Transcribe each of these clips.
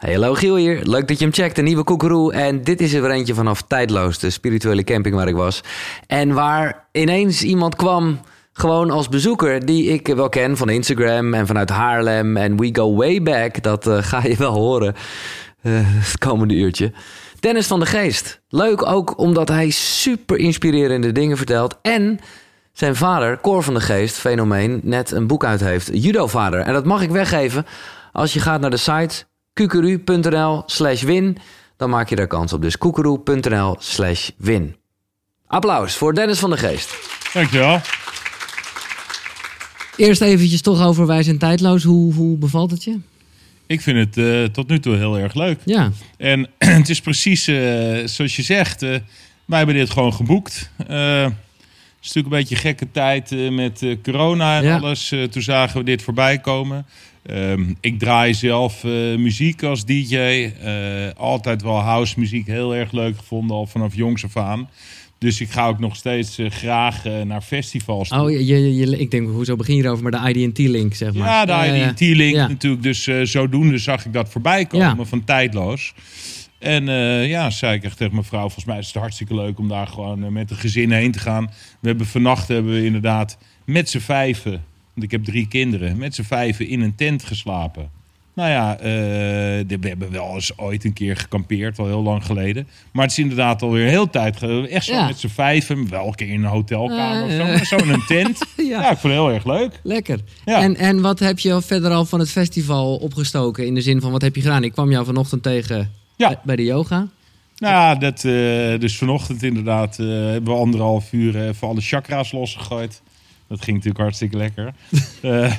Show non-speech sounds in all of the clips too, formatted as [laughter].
Hallo Giel hier. Leuk dat je hem checkt, een nieuwe koekeroe. En dit is er weer eentje vanaf Tijdloos, de spirituele camping waar ik was. En waar ineens iemand kwam, gewoon als bezoeker, die ik wel ken van Instagram en vanuit Haarlem. En we go way back, dat eh, [laughs] ga je wel horen eh, het komende uurtje. Dennis van de Geest. Leuk ook omdat hij super inspirerende dingen vertelt. En zijn vader, Cor van de Geest, fenomeen, net een boek uit heeft. Judo-vader. En dat mag ik weggeven als je gaat naar de site kukuru.nl slash win. Dan maak je daar kans op. Dus koekeroe.nl slash win. Applaus voor Dennis van de Geest. Dankjewel. Eerst eventjes toch over Wij zijn tijdloos. Hoe, hoe bevalt het je? Ik vind het eh, tot nu toe heel erg leuk. Ja, En [clears throat] het is precies eh, zoals je zegt. eh, wij hebben dit gewoon geboekt. Eh, het is natuurlijk een beetje gekke tijd met eh, corona en Ja. alles. Eh, toen zagen we dit voorbij komen. Ehm, ik draai zelf eh, muziek als DJ. Eh, altijd wel house muziek heel erg leuk gevonden, al vanaf jongs af aan. Dus ik ga ook nog steeds eh, graag naar festivals. toe. oh, je, je, je- ik denk, hoezo begin je erover? Maar de IDT-link, zeg maar. Ja, de. IDT-link Ja. natuurlijk. Dus zodoende zag ik dat voorbij komen Ja. van tijdloos. En ja, zei ik echt tegen mijn vrouw, volgens mij is het hartstikke leuk om daar gewoon met een gezin heen te gaan. We hebben vannacht hebben we inderdaad met z'n vijven, want ik heb drie kinderen, met z'n vijven in een tent geslapen. Nou ja, eh, we hebben wel eens ooit een keer gekampeerd, al heel lang geleden. Maar het is inderdaad alweer heel tijd geleden. Echt zo Ja. met z'n vijven, wel een keer in een hotelkamer of zo, zo in een tent. [laughs] Ja. ja. ik vond het heel erg leuk. Lekker. Ja. En, en wat heb je verder al van het festival opgestoken? In de zin van, wat heb je gedaan? Ik kwam jou vanochtend tegen bij- de yoga. Nou, ja, dat, eh, dus vanochtend inderdaad eh, hebben we anderhalf uur even alle chakra's losgegooid. Dat ging natuurlijk hartstikke lekker. [laughs] Eh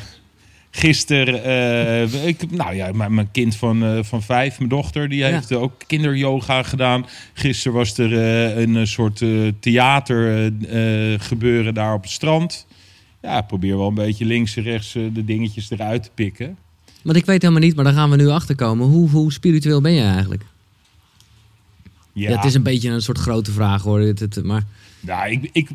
gisteren, eh, ik, nou ja, mijn, mijn kind van, eh, van vijf, mijn dochter, die heeft ook kinderyoga gedaan. Gisteren was er een soort theater gebeuren daar op het strand. Ja, ik probeer wel een beetje links en rechts de dingetjes eruit te pikken. Want ik weet helemaal niet, maar daar gaan we nu achter komen. Hoe, hoe spiritueel ben je eigenlijk? Ja. het is een beetje een soort grote vraag hoor. Dit, het, maar Ja, ik, ik,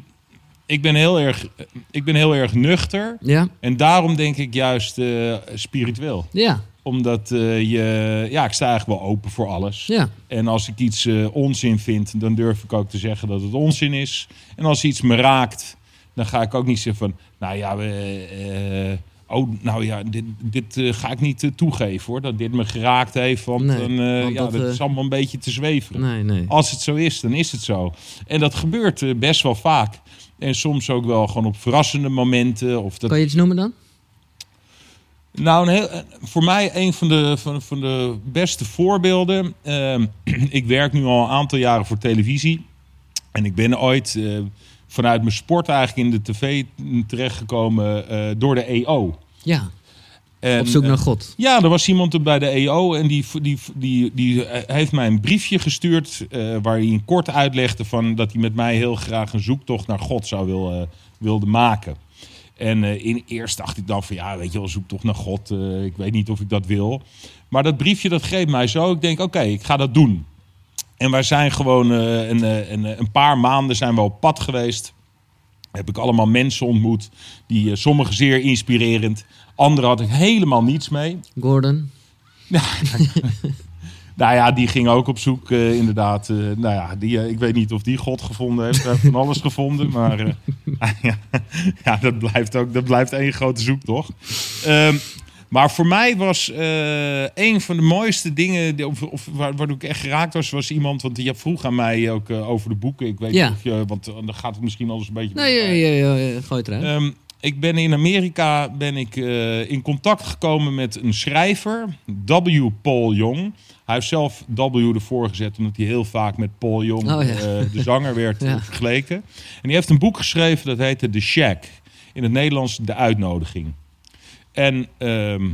ik, ben heel erg, ik ben heel erg nuchter. ja, En daarom denk ik juist eh, spiritueel. ja, Omdat eh, je... Ja, ik sta eigenlijk wel open voor alles. ja. En als ik iets eh, onzin vind, dan durf ik ook te zeggen dat het onzin is. En als iets me raakt, dan ga ik ook niet zeggen van... Nou ja, we, oh, nou ja, dit, dit ga ik niet toegeven hoor. Dat dit me geraakt heeft. Want, Nee, dan, want ja, dat, dat, is allemaal een beetje te zweven. Nee, nee. Als het zo is, dan is het zo. En dat gebeurt best wel vaak. En soms ook wel gewoon op verrassende momenten. Of dat Kan je iets noemen dan? nou, een heel, voor mij een van de, van, van de beste voorbeelden. Ehm, [clears throat] ik werk nu al een aantal jaren voor televisie. En ik ben ooit eh, vanuit mijn sport eigenlijk in de tv terechtgekomen eh, door de EO. Ja, En, op zoek naar God. ja, er was iemand bij de EO en die, die, die, die eh, heeft mij een briefje gestuurd. eh, waar hij in kort uitlegde van dat hij met mij heel graag een zoektocht naar God zou wil, eh, wilde maken. En in eerst dacht ik dan van ja, weet je wel, zoektocht naar God. ik weet niet of ik dat wil. Maar dat briefje dat greep mij zo. Ik denk, oké, ik ga dat doen. En wij zijn gewoon eh, een, een, een paar maanden zijn we op pad geweest. Heb ik allemaal mensen ontmoet. Die eh, sommigen zeer inspirerend. Anderen had ik helemaal niets mee. Gordon. [laughs] Nou ja, die ging ook op zoek, eh, inderdaad. eh, nou ja, die, ik weet niet of die God gevonden heeft. Hij heeft van alles gevonden. Maar [laughs] ja, ja, dat blijft ook dat blijft één grote zoektocht. Maar voor mij was eh, een van de mooiste dingen, die- of, of waar, waardoor ik echt geraakt was, was iemand, want die vroeg aan mij ook eh, over de boeken. Ik weet Ja. niet of je, want eh, dan gaat het misschien alles een beetje. Nee, ja, ja, ja, ja, gooi het eruit. Ehm, ik ben in Amerika ben ik, in contact gekomen met een schrijver, W. Paul Jong. Hij heeft zelf W ervoor gezet, omdat hij heel vaak met Paul Jong, Oh, ja. de zanger, werd [laughs] Ja. vergeleken. En die heeft een boek geschreven dat heette The Shack. In het Nederlands De Uitnodiging. En ehm,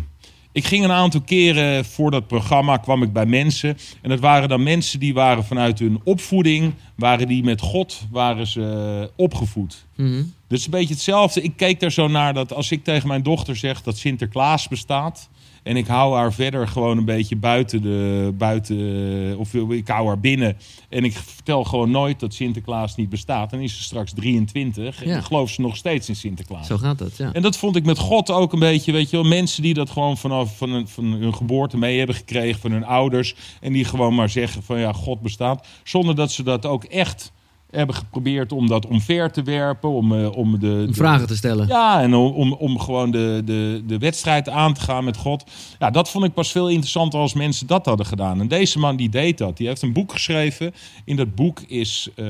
ik ging een aantal keren voor dat programma, kwam ik bij mensen. En dat waren dan mensen die waren vanuit hun opvoeding, waren die met God, waren ze eh, opgevoed. Mhm. Dus een beetje hetzelfde. Ik keek er zo naar dat als ik tegen mijn dochter zeg dat Sinterklaas bestaat. En ik hou haar verder gewoon een beetje buiten de. Buiten, of ik hou haar binnen. En ik vertel gewoon nooit dat Sinterklaas niet bestaat. Dan is ze straks 23. En dan gelooft ze nog steeds in Sinterklaas. Zo gaat dat, ja. En dat vond ik met God ook een beetje. Weet je wel, mensen die dat gewoon vanaf van, hun, van hun geboorte mee hebben gekregen. Van hun ouders. En die gewoon maar zeggen van ja, God bestaat. Zonder dat ze dat ook echt hebben geprobeerd om dat omver te werpen. Om, uh, om de, vragen te stellen. Ja, en om, om gewoon de, de, de wedstrijd aan te gaan met God. Ja, dat vond ik pas veel interessanter als mensen dat hadden gedaan. En deze man die deed dat. Die heeft een boek geschreven. In dat boek is uh,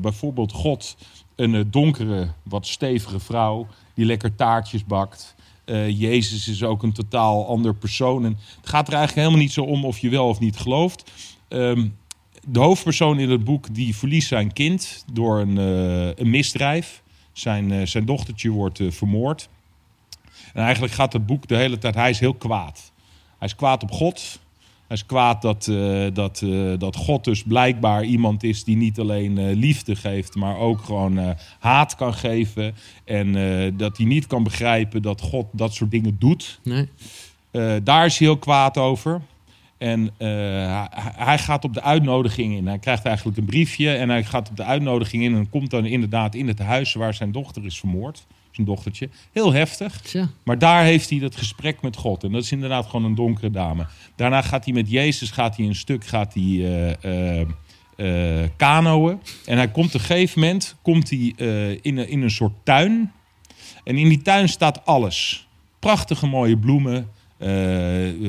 bijvoorbeeld God een uh, donkere, wat stevige vrouw. Die lekker taartjes bakt. Jezus is ook een totaal ander persoon. En het gaat er eigenlijk helemaal niet zo om of je wel of niet gelooft. Um, de hoofdpersoon in het boek die verliest zijn kind door een, uh, een misdrijf. Zijn, uh, zijn dochtertje wordt uh, vermoord. En eigenlijk gaat het boek de hele tijd, hij is heel kwaad. Hij is kwaad op God. Hij is kwaad dat, dat, dat God dus blijkbaar iemand is die niet alleen liefde geeft, maar ook gewoon haat kan geven. En dat hij niet kan begrijpen dat God dat soort dingen doet. Nee. daar is hij heel kwaad over. En uh, hij gaat op de uitnodiging in. Hij krijgt eigenlijk een briefje en hij gaat op de uitnodiging in en komt dan inderdaad in het huis waar zijn dochter is vermoord. Zijn dochtertje. Heel heftig. Tja. Maar daar heeft hij dat gesprek met God. En dat is inderdaad gewoon een donkere dame. Daarna gaat hij met Jezus gaat hij een stuk gaat hij, uh, uh, kanoën. En hij komt op een gegeven moment komt hij, in, in een soort tuin. En in die tuin staat alles. Prachtige mooie bloemen.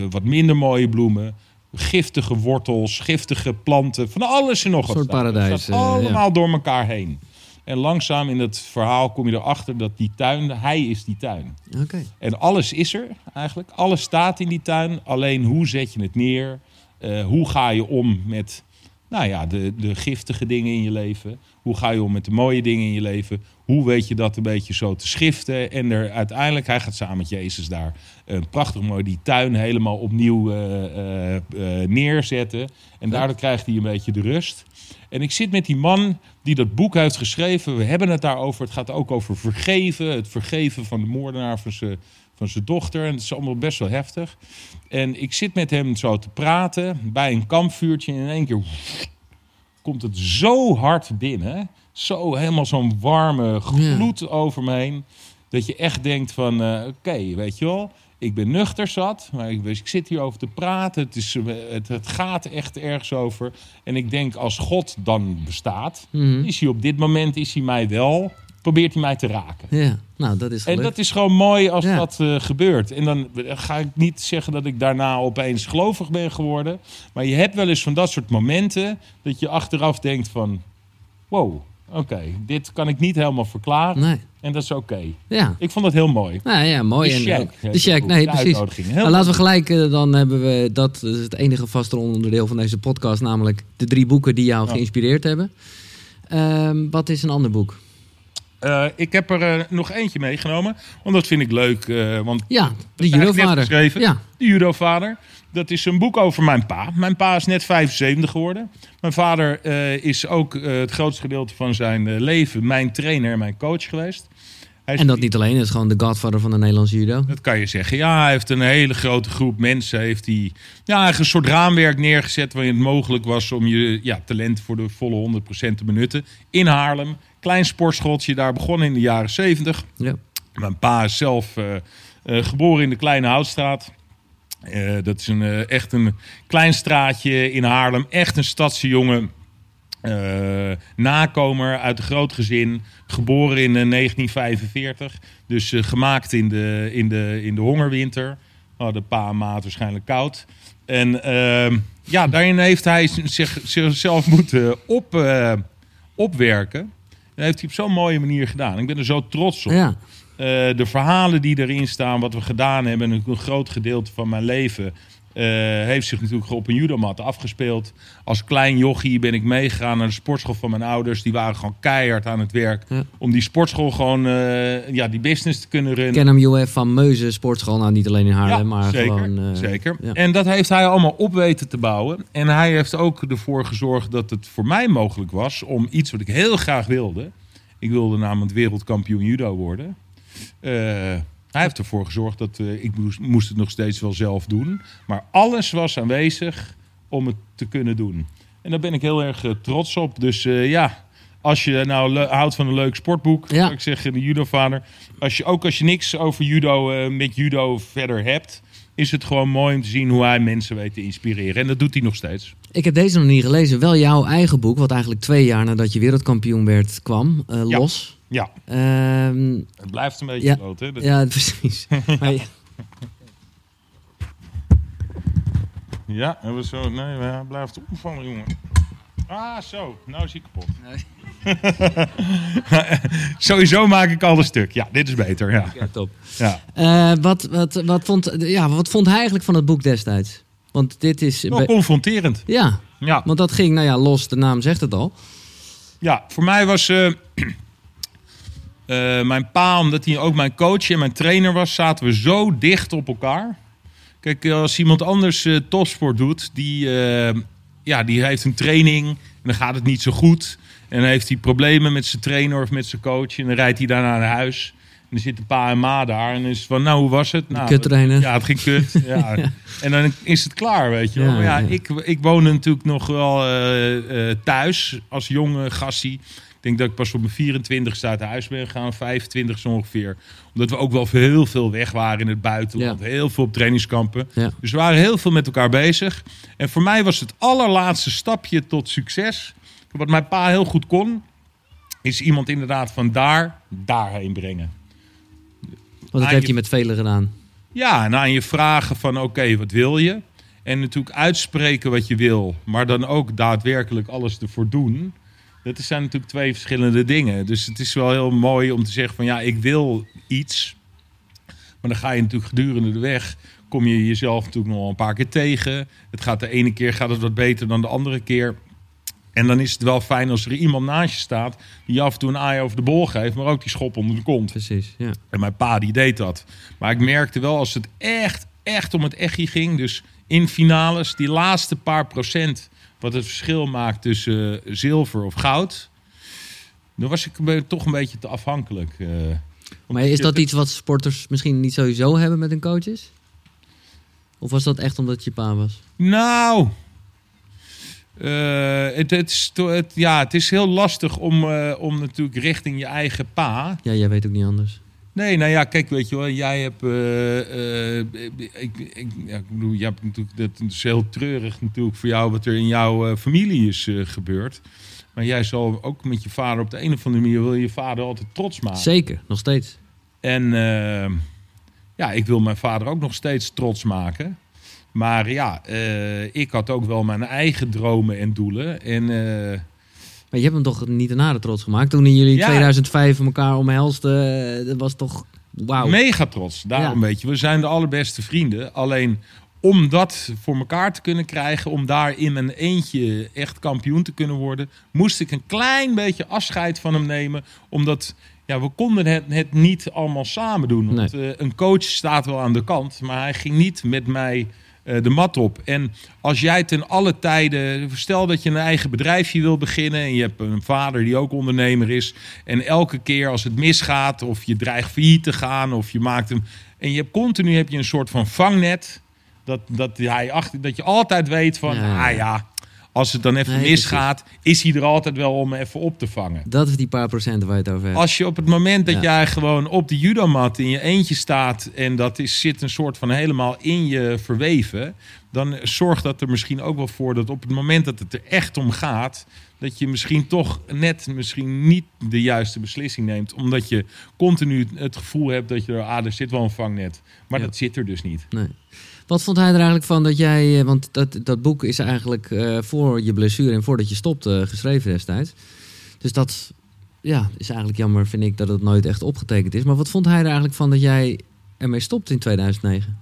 wat minder mooie bloemen giftige wortels, giftige planten, van alles en nog wat. Een soort paradijs. Allemaal door elkaar heen. En langzaam in het verhaal kom je erachter dat die tuin, hij is die tuin. Oké. En alles is er eigenlijk. Alles staat in die tuin. Alleen hoe zet je het neer? Uh, hoe ga je om met nou ja, de, de giftige dingen in je leven? Hoe ga je om met de mooie dingen in je leven? Hoe weet je dat een beetje zo te schiften? En er uiteindelijk, hij gaat samen met Jezus daar een prachtig mooi die tuin helemaal opnieuw uh, uh, uh, neerzetten. En daardoor krijgt hij een beetje de rust. En ik zit met die man die dat boek heeft geschreven. We hebben het daarover. Het gaat ook over vergeven. Het vergeven van de moordenaar van zijn van zijn dochter. En het is allemaal best wel heftig. En ik zit met hem zo te praten bij een kampvuurtje. En in één keer komt het zo hard binnen. Zo helemaal zo'n warme gloed over me heen. Dat je echt denkt van, uh, oké, weet je wel. Ik ben nuchter zat, maar ik, ik zit hier over te praten. Het, is, het, het, gaat echt ergens over. En ik denk, als God dan bestaat, mm. is hij op dit moment is hij mij wel probeert hij mij te raken. Ja, nou dat is En dat is gewoon mooi als dat uh, gebeurt. En dan ga ik niet zeggen dat ik daarna opeens gelovig ben geworden. Maar je hebt wel eens van dat soort momenten dat je achteraf denkt van... Wow, oké, dit kan ik niet helemaal verklaren. Nee. En dat is oké. Ja. Ik vond dat heel mooi. Nou ja, mooi. De check. De check, nee, precies. Nou, laten we gelijk, dan hebben we, dat is het enige vaste onderdeel van deze podcast, namelijk de drie boeken die jou geïnspireerd hebben. Um, wat is een ander boek? Uh, ik heb er uh, nog eentje meegenomen, want dat vind ik leuk. Uh, want ja, de judovader. Ja. De judovader. Dat is een boek over mijn pa. Mijn pa is net 75 geworden. Mijn vader is ook het grootste gedeelte van zijn leven mijn trainer en mijn coach geweest. Hij en dat niet alleen, is gewoon de godfather van de Nederlandse judo. Dat kan je zeggen. Ja, hij heeft een hele grote groep mensen. Heeft hij ja, een soort raamwerk neergezet waarin het mogelijk was om je ja, talent voor de volle 100% te benutten. In Haarlem. Klein sportschooltje, daar begonnen in de jaren 70. Ja. Mijn pa is zelf uh, uh, geboren in de Kleine Houtstraat. Uh, dat is een, echt een klein straatje in Haarlem. Echt een stadse jongen. Nakomer uit een groot gezin. Geboren in 1945. Dus gemaakt in de, in, de, in de hongerwinter. Oh, de pa en maat waarschijnlijk koud. En ehm, ja, daarin heeft hij zich, zichzelf moeten op, opwerken. Dat heeft hij op zo'n mooie manier gedaan. Ik ben er zo trots op. Ja. Uh, de verhalen die erin staan, wat we gedaan hebben, een groot gedeelte van mijn leven. Uh, heeft zich natuurlijk op een judomat afgespeeld. Als klein jochie ben ik meegegaan naar de sportschool van mijn ouders. Die waren gewoon keihard aan het werk. Om die sportschool gewoon, uh, ja, die business te kunnen runnen. Ken hem UF van Meuzen sportschool. Nou, niet alleen in Haarlem, ja, maar zeker, gewoon... Uh, zeker. Ja. En dat heeft hij allemaal op weten te bouwen. En hij heeft ook ervoor gezorgd dat het voor mij mogelijk was... om iets wat ik heel graag wilde... Ik wilde namelijk wereldkampioen judo worden Hij heeft ervoor gezorgd dat uh, ik moest, moest, het nog steeds wel zelf doen. Maar alles was aanwezig om het te kunnen doen. En daar ben ik heel erg trots op. Dus ja, als je nou houdt van een leuk sportboek, ja. ik zeg de judovader. Als je, ook als je niks over judo met judo verder hebt is het gewoon mooi om te zien hoe hij mensen weet te inspireren. En dat doet hij nog steeds. Ik heb deze nog niet gelezen. Wel jouw eigen boek, wat eigenlijk twee jaar nadat je wereldkampioen werd kwam, uh, ja. los. Ja. Uh, het blijft een beetje ja, groot, hè? Dat... Ja, [laughs] precies. ja, we zo. Nee, hij blijft opvallen, jongen. Ah, zo. Nou is hij kapot. Nee. [laughs] Sowieso maak ik al een stuk. Ja, dit is beter. Ja, ja top. Ja. Uh, wat, wat, wat, vond, ja, wat vond hij eigenlijk van het boek destijds? Want dit is... Wel confronterend. Ja, ja, want dat ging, nou ja, los, de naam zegt het al. Ja, voor mij was... Uh, uh, [clears throat] mijn pa, omdat hij ook mijn coach en mijn trainer was... zaten we zo dicht op elkaar. Kijk, als iemand anders topsport doet... die, ja, die heeft een training en dan gaat het niet zo goed... En dan heeft hij problemen met zijn trainer of met zijn coach. En dan rijdt hij daarna naar huis. En dan zit een pa en ma daar. En dan is het van, nou, hoe was het? Nou, trainen. Ja, het ging kut. [laughs] ja. En dan is het klaar, weet je wel. maar ja, Ik, ik woonde natuurlijk nog wel uh, uh, thuis als jonge gastie. Ik denk dat ik pas op mijn 24 uit huis ben gegaan, 25 zo ongeveer. Omdat we ook wel heel veel weg waren in het buitenland. Heel veel op trainingskampen. Ja. Dus we waren heel veel met elkaar bezig. En voor mij was het allerlaatste stapje tot succes wat mijn pa heel goed kon, is iemand inderdaad van daar, daarheen brengen. Want dat heb je, met velen gedaan. Ja, en aan je vragen van oké, wat wil je? En natuurlijk uitspreken wat je wil, maar dan ook daadwerkelijk alles ervoor doen. Dat zijn natuurlijk twee verschillende dingen. Dus het is wel heel mooi om te zeggen van ja, ik wil iets. Maar dan ga je natuurlijk gedurende de weg, kom je jezelf natuurlijk nog een paar keer tegen. Het gaat de ene keer gaat het wat beter dan de andere keer. En dan is het wel fijn als er iemand naast je staat die af en toe een aai over de bol geeft, maar ook die schop onder de kont. Precies, ja. En mijn pa die deed dat. Maar ik merkte wel als het echt, echt om het echtje ging, dus in finales, die laatste paar procent, wat het verschil maakt tussen uh, zilver of goud, dan was ik toch een beetje te afhankelijk. Uh, maar is dat iets wat sporters misschien niet sowieso hebben met hun coaches? Of was dat echt omdat je pa was? Nou, uh, het, het, ja, het is heel lastig om, uh, om natuurlijk richting je eigen pa. Ja, jij weet ook niet anders. Nee, nou ja, kijk, weet je wel, jij hebt. Uh, ik, ik, ja, ik bedoel, je hebt natuurlijk. Dat is heel treurig natuurlijk voor jou wat er in jouw familie is gebeurd. Maar jij zal ook met je vader op de een of andere manier wil je vader altijd trots maken. Zeker, nog steeds. En ja, ik wil mijn vader ook nog steeds trots maken. Maar ja, ik had ook wel mijn eigen dromen en doelen. En. Maar je hebt hem toch niet een trots gemaakt? Toen in jullie ja. 2005 elkaar omhelsten, eh, dat was toch wauw. Mega trots, daarom ja. weet je. We zijn de allerbeste vrienden. Alleen om dat voor elkaar te kunnen krijgen, om daar in een eentje echt kampioen te kunnen worden, moest ik een klein beetje afscheid van hem nemen. Omdat ja, we konden het, het niet allemaal samen doen. Want nee. uh, een coach staat wel aan de kant, maar hij ging niet met mij de mat op. En als jij ten alle tijden, stel dat je een eigen bedrijfje wil beginnen en je hebt een vader die ook ondernemer is. En elke keer als het misgaat of je dreigt failliet te gaan of je maakt hem. En je hebt continu heb je een soort van vangnet. Dat, dat, hij achter, dat je altijd weet van, ja. ah ja, als het dan even misgaat, is hij er altijd wel om even op te vangen. Dat is die paar procent waar je het over hebt. Als je op het moment dat jij gewoon op de judomat in je eentje staat... en dat is, zit een soort van helemaal in je verweven... dan zorgt dat er misschien ook wel voor dat op het moment dat het er echt om gaat... dat je misschien toch net misschien niet de juiste beslissing neemt. Omdat je continu het gevoel hebt dat je er, ah, er zit wel een vangnet. Maar dat zit er dus niet. Nee. Wat vond hij er eigenlijk van dat jij, eh, want dat, dat boek is eigenlijk uh, voor je blessure en voordat je stopt uh, geschreven destijds. Dus dat ja, is eigenlijk jammer, vind ik, dat het nooit echt opgetekend is. Maar wat vond hij er eigenlijk van dat jij ermee stopt in 2009?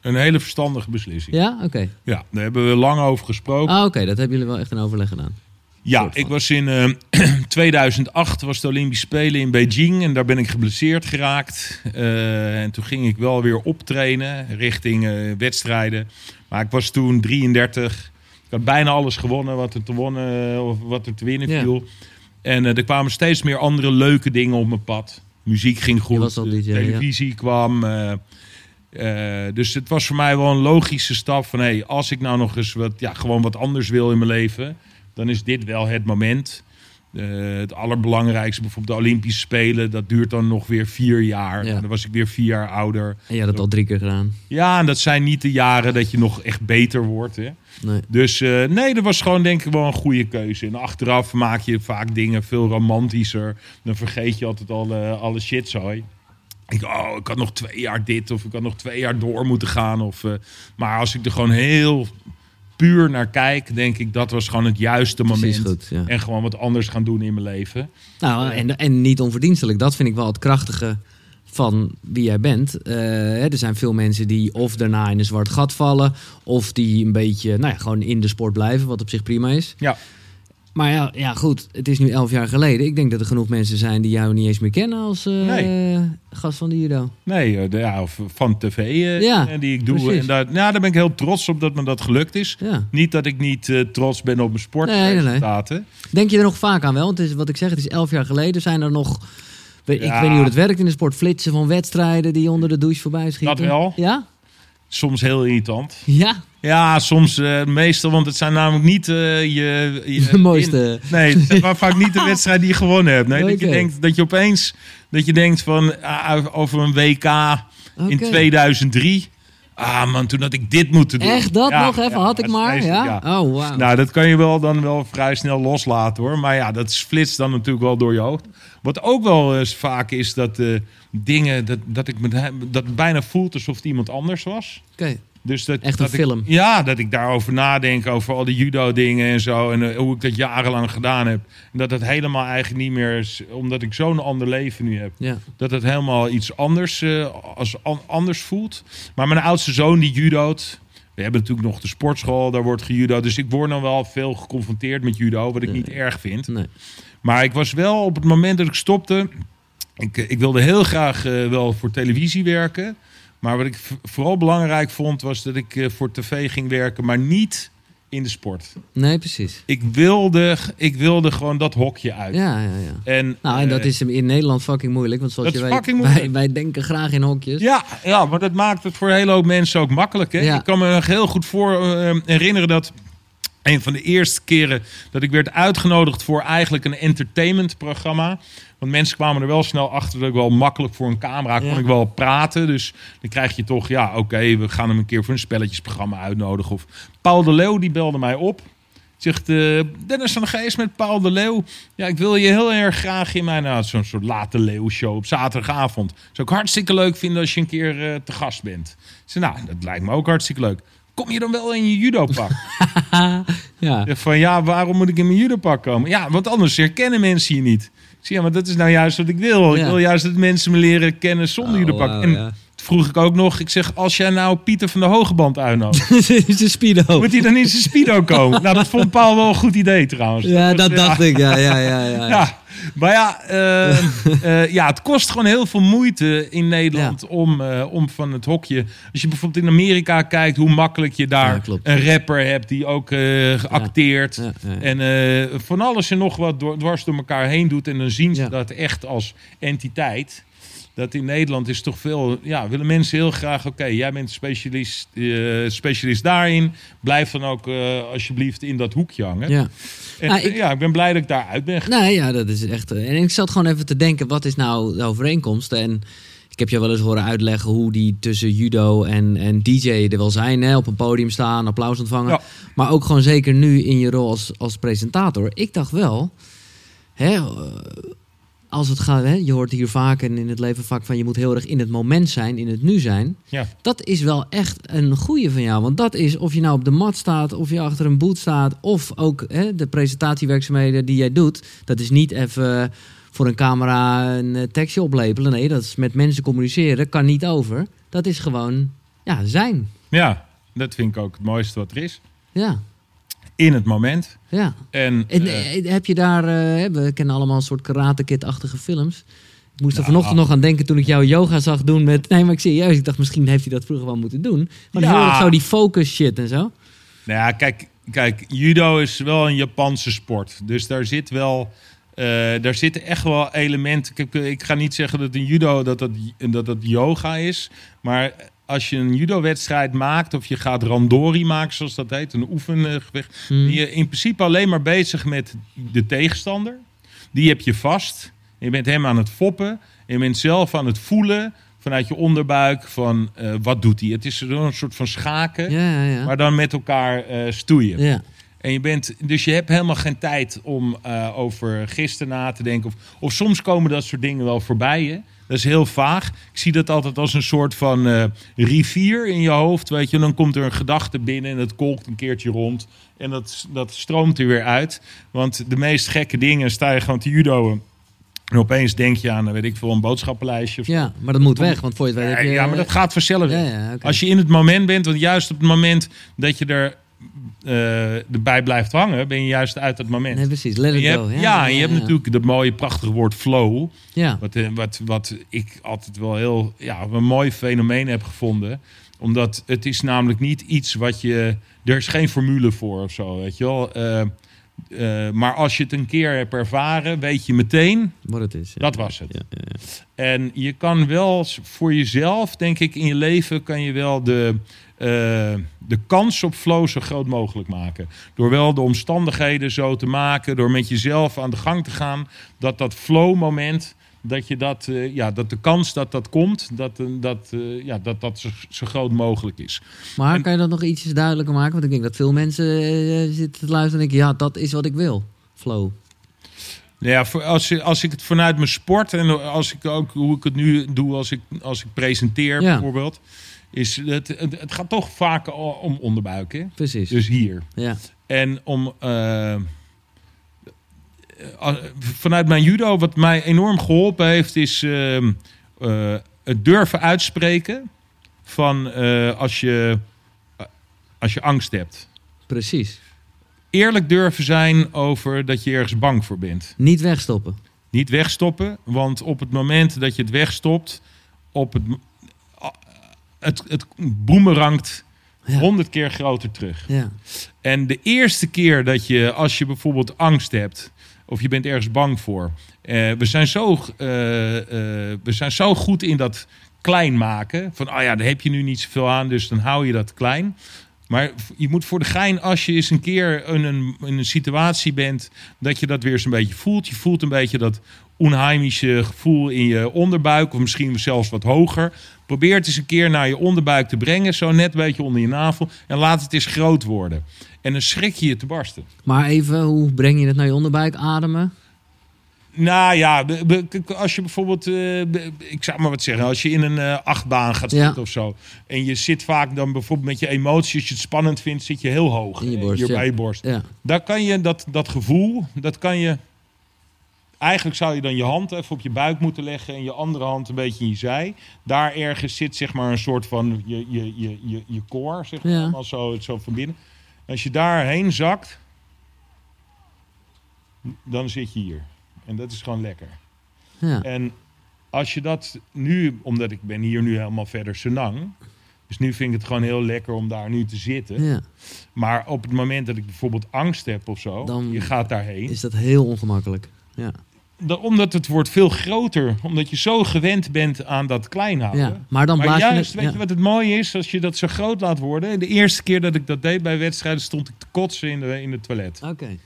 Een hele verstandige beslissing. Ja, oké. Ja, daar hebben we lang over gesproken. Ah, oké, dat hebben jullie wel echt een overleg gedaan. Ja, ik was in uh, eh, [clears throat] 2008 was de Olympische Spelen in Beijing en daar ben ik geblesseerd geraakt. Uh, en toen ging ik wel weer optrainen richting uh, wedstrijden. Maar ik was toen 33. Ik had bijna alles gewonnen wat er te, wonnen, of wat er te winnen viel. En er kwamen steeds meer andere leuke dingen op mijn pad. muziek ging goed, televisie kwam. dus het was voor mij wel een logische stap van... Hey, als ik nou nog eens wat, ja, gewoon wat anders wil in mijn leven... dan is dit wel het moment... Uh, het allerbelangrijkste, bijvoorbeeld de Olympische Spelen, dat duurt dan nog weer vier jaar. Dan was ik weer vier jaar ouder. En je had het al drie keer gedaan. Ja, en dat zijn niet de jaren dat je nog echt beter wordt. Hè? Nee. Dus uh, nee, dat was gewoon denk ik wel een goede keuze. En achteraf maak je vaak dingen veel romantischer. Dan vergeet je altijd alle, alle shit zo. Ik, oh, ik had nog twee jaar dit of ik had nog twee jaar door moeten gaan. Of, uh, maar als ik er gewoon heel puur naar kijk, denk ik dat was gewoon het juiste moment. Goed, ja. En gewoon wat anders gaan doen in mijn leven. Nou, en, en niet onverdienstelijk. Dat vind ik wel het krachtige van wie jij bent. Uh, er zijn veel mensen die of daarna in een zwart gat vallen, of die een beetje, nou ja, gewoon in de sport blijven, wat op zich prima is. Ja. Maar ja, ja, goed, het is nu elf jaar geleden. Ik denk dat er genoeg mensen zijn die jou niet eens meer kennen als uh, gast van de judo. Nee, uh, ja, of van tv uh, ja, die ik doe. En daar, nou, daar ben ik heel trots op dat me dat gelukt is. Ja. Niet dat ik niet trots ben op mijn sportresultaten. Nee, nee, Denk je er nog vaak aan wel? Want het is, wat ik zeg, het is elf jaar geleden. Zijn er nog... Ik weet niet hoe het werkt in de sport. Flitsen van wedstrijden die onder de douche voorbij schieten. Dat wel. Ja? Soms heel irritant. Ja? Ja, soms uh, meestal, want het zijn namelijk niet uh, je, je, De mooiste. nee, het zijn vaak niet de wedstrijd die je gewonnen hebt. Nee, dat je denkt dat je opeens dat je denkt van uh, over een WK in 2003. Ah man, toen had ik dit moeten doen. Echt dat nog even had ik maar. Ja? Oh wow. Nou, dat kan je wel dan wel vrij snel loslaten hoor. Maar ja, dat flitst dan natuurlijk wel door je hoofd. Wat ook wel eens vaak is dat dingen dat, dat ik me dat bijna voelt alsof het iemand anders was. Oké. Dus dat, Echt een dat film. Ik, ja, dat ik daarover nadenk, over al die judo-dingen en zo. En uh, hoe ik dat jarenlang gedaan heb. En dat het helemaal eigenlijk niet meer is, omdat ik zo'n ander leven nu heb. Ja. Dat het helemaal iets anders, uh, als, an, anders voelt. Maar mijn oudste zoon die judoot. We hebben natuurlijk nog de sportschool, daar wordt gejudo. Dus ik word dan wel veel geconfronteerd met judo, wat ik niet erg vind. Nee. Maar ik was wel op het moment dat ik stopte. Ik, ik wilde heel graag uh, wel voor televisie werken. Maar wat ik vooral belangrijk vond, was dat ik uh, voor tv ging werken, maar niet in de sport. Nee, precies. Ik wilde, ik wilde gewoon dat hokje uit. Ja, ja, ja. En, nou, en dat uh, is in Nederland fucking moeilijk. Want zoals je weet, wij, wij, denken graag in hokjes. Ja, ja, maar dat maakt het voor een hele hoop mensen ook makkelijk. Hè? Ja. Ik kan me nog heel goed voor uh, herinneren dat een van de eerste keren dat ik werd uitgenodigd voor eigenlijk een entertainmentprogramma. Want mensen kwamen er wel snel achter dat ik wel makkelijk voor een camera kon ik wel praten. Dus dan krijg je toch, ja, oké, we gaan hem een keer voor een spelletjesprogramma uitnodigen. Of Paul de Leeuw, die belde mij op. Zegt uh, Dennis van Geest met Paul de Leeuw. Ja, ik wil je heel erg graag in mijn nou, zo'n soort late leeuwshow op zaterdagavond. Zou ik hartstikke leuk vinden als je een keer uh, te gast bent. Ze nou, dat lijkt me ook hartstikke leuk kom je dan wel in je judopak? [laughs] ja. Van ja, waarom moet ik in mijn judopak komen? Ja, want anders herkennen mensen je niet. Zie je, maar dat is nou juist wat ik wil. Ik wil juist dat mensen me leren kennen zonder oh, judopak. Wow, en ja. vroeg ik ook nog, ik zeg, als jij nou Pieter van de Hogeband uitnodigt. [laughs] is een speedo. Moet hij dan in zijn speedo komen? nou, dat vond Paul wel een goed idee trouwens. Ja, dat, dacht ik. Ja, ja, ja. ja. [laughs] ja. Maar ja, uh, uh, [laughs] ja, het kost gewoon heel veel moeite in Nederland ja. om, uh, om van het hokje. Als je bijvoorbeeld in Amerika kijkt, hoe makkelijk je daar ja, een rapper hebt die ook geacteerd. Ja. En van alles en nog wat door, dwars door elkaar heen doet. En dan zien ze dat echt als entiteit dat in Nederland is toch veel, ja, willen mensen heel graag, oké, okay, jij bent specialist, uh, specialist daarin, blijf dan ook uh, alsjeblieft in dat hoekje hangen. Ja. En, nou, ik, ja, ik ben blij dat ik daar uit ben. Nee, ja, dat is echt. En ik zat gewoon even te denken, wat is nou de overeenkomst? En ik heb je wel eens horen uitleggen hoe die tussen judo en, en DJ er wel zijn. Hè? Op een podium staan, applaus ontvangen. Ja. Maar ook gewoon zeker nu in je rol als, als presentator. Ik dacht wel, hè, als het gaat, hè, je hoort hier vaak en in het leven vaak van je moet heel erg in het moment zijn, in het nu zijn. Ja. Dat is wel echt een goede van jou. Want dat is of je nou op de mat staat, of je achter een boot staat, of ook hè, de presentatiewerkzaamheden die jij doet. Dat is niet even voor een camera een eh, tekstje oplepelen. Nee, dat is met mensen communiceren, kan niet over. Dat is gewoon ja, zijn. Ja, dat vind ik ook het mooiste wat er is. Ja in het moment. Ja. En, en uh, heb je daar, uh, we kennen allemaal een soort karate kid-achtige films. Ik moest er nou, vanochtend nog aan denken toen ik jou yoga zag doen met... Nee, maar ik serieus, ik dacht misschien heeft hij dat vroeger wel moeten doen. Maar ja. heel erg zo die focus shit en zo. Nou ja, kijk, kijk, judo is wel een Japanse sport. Dus daar zit wel... daar zitten echt wel elementen. Ik, ik, ga niet zeggen dat een judo dat dat, dat dat yoga is. Maar als je een judo-wedstrijd maakt of je gaat randori maken, zoals dat heet, een oefengevecht, hmm. je in principe alleen maar bezig met de tegenstander. Die heb je vast. Je bent hem aan het foppen. Je bent zelf aan het voelen vanuit je onderbuik van uh, wat doet hij. Het is een soort van schaken, ja, ja. maar dan met elkaar uh, stoeien. Ja. En je bent, dus je hebt helemaal geen tijd om uh, over gisteren na te denken. Of, of soms komen dat soort dingen wel voorbij je. Dat is heel vaag. Ik zie dat altijd als een soort van uh, rivier in je hoofd. Weet je, dan komt er een gedachte binnen en het kolkt een keertje rond. En dat, dat stroomt er weer uit. Want de meest gekke dingen sta je gewoon te judoën. En opeens denk je aan, weet ik veel, een boodschappenlijstje. Of ja, maar dat moet weg, want voor je het weet... Ja, ja, maar dat gaat vanzelf. Ja, ja, Als je in het moment bent, want juist op het moment dat je er uh, erbij blijft hangen, ben je juist uit het moment. Nee, precies. Let it go. ja, ja, en je hebt natuurlijk dat mooie, prachtige woord flow. Ja. Wat, eh, wat, wat ik altijd wel heel ja, een mooi fenomeen heb gevonden. Omdat het is namelijk niet iets wat je... Er is geen formule voor of zo, weet je wel. Uh, uh, maar als je het een keer hebt ervaren, weet je meteen wat het is. Dat was het. Ja, en je kan wel voor jezelf, denk ik, in je leven kan je wel de, uh, de kans op flow zo groot mogelijk maken. Door wel de omstandigheden zo te maken, door met jezelf aan de gang te gaan, dat dat flow moment dat, je dat, uh, ja, dat de kans dat dat komt, dat uh, dat, uh, ja, dat, dat zo, zo, groot mogelijk is. Maar en, kan je dat nog ietsjes duidelijker maken? Want ik denk dat veel mensen zitten te luisteren en denken, ja, dat is wat ik wil, flow. Ja, voor, als, als ik het vanuit mijn sport en als ik ook hoe ik het nu doe als ik, als ik presenteer ja. bijvoorbeeld, is het, het, het, gaat toch vaak om onderbuik. Hè? Precies. Dus hier. Ja. En om eh, vanuit mijn judo, wat mij enorm geholpen heeft, is ehm, eh, het durven uitspreken van eh, als, je, als je angst hebt. Precies. Eerlijk durven zijn over dat je ergens bang voor bent. Niet wegstoppen. Niet wegstoppen, want op het moment dat je het wegstopt, op het, het, het boemerangt honderd keer groter terug. Ja. En de eerste keer dat je, als je bijvoorbeeld angst hebt, of je bent ergens bang voor. Uh, we, zijn zo, uh, uh, we zijn zo goed in dat klein maken. Van, oh ja, daar heb je nu niet zoveel aan, dus dan hou je dat klein. Maar je moet voor de gein, als je eens een keer in een, in een situatie bent, dat je dat weer eens een beetje voelt. Je voelt een beetje dat onheimische gevoel in je onderbuik, of misschien zelfs wat hoger. Probeer het eens een keer naar je onderbuik te brengen, zo net een beetje onder je navel. En laat het eens groot worden. En dan schrik je je te barsten. Maar even, hoe breng je het naar je onderbuik? Ademen? Nou ja, als je bijvoorbeeld, uh, ik zou maar wat zeggen, als je in een uh, achtbaan gaat zitten of zo. En je zit vaak dan bijvoorbeeld met je emoties, als je het spannend vindt, zit je heel hoog. In je borst. Hier ja. bij je borst. Ja. Daar kan je dat, dat gevoel, dat kan je. Eigenlijk zou je dan je hand even op je buik moeten leggen en je andere hand een beetje in je zij. Daar ergens zit zeg maar een soort van je, je, je, je, je core, zeg maar, zo, zo van binnen. Als je daarheen zakt, dan zit je hier. En dat is gewoon lekker. Ja. En als je dat nu, omdat ik ben hier nu helemaal verder Senang. Dus nu vind ik het gewoon heel lekker om daar nu te zitten. Ja. Maar op het moment dat ik bijvoorbeeld angst heb of zo, dan je gaat daarheen. Is dat heel ongemakkelijk. Ja omdat het wordt veel groter. Omdat je zo gewend bent aan dat klein houden. Ja, maar dan blaas juist, je weet je wat het mooie is? Als je dat zo groot laat worden. De eerste keer dat ik dat deed bij wedstrijden stond ik te kotsen in de, in het toilet. Oké.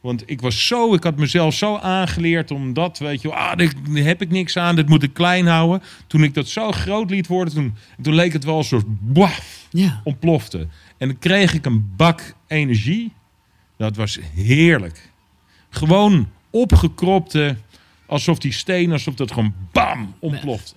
Want ik was zo, ik had mezelf zo aangeleerd om dat, weet je, ah, daar heb ik niks aan, dit moet ik klein houden. Toen ik dat zo groot liet worden, toen, toen leek het wel een soort boaf, ja. ontplofte. En dan kreeg ik een bak energie. Dat was heerlijk. Gewoon opgekropte, alsof die steen, alsof dat gewoon bam, ontploft.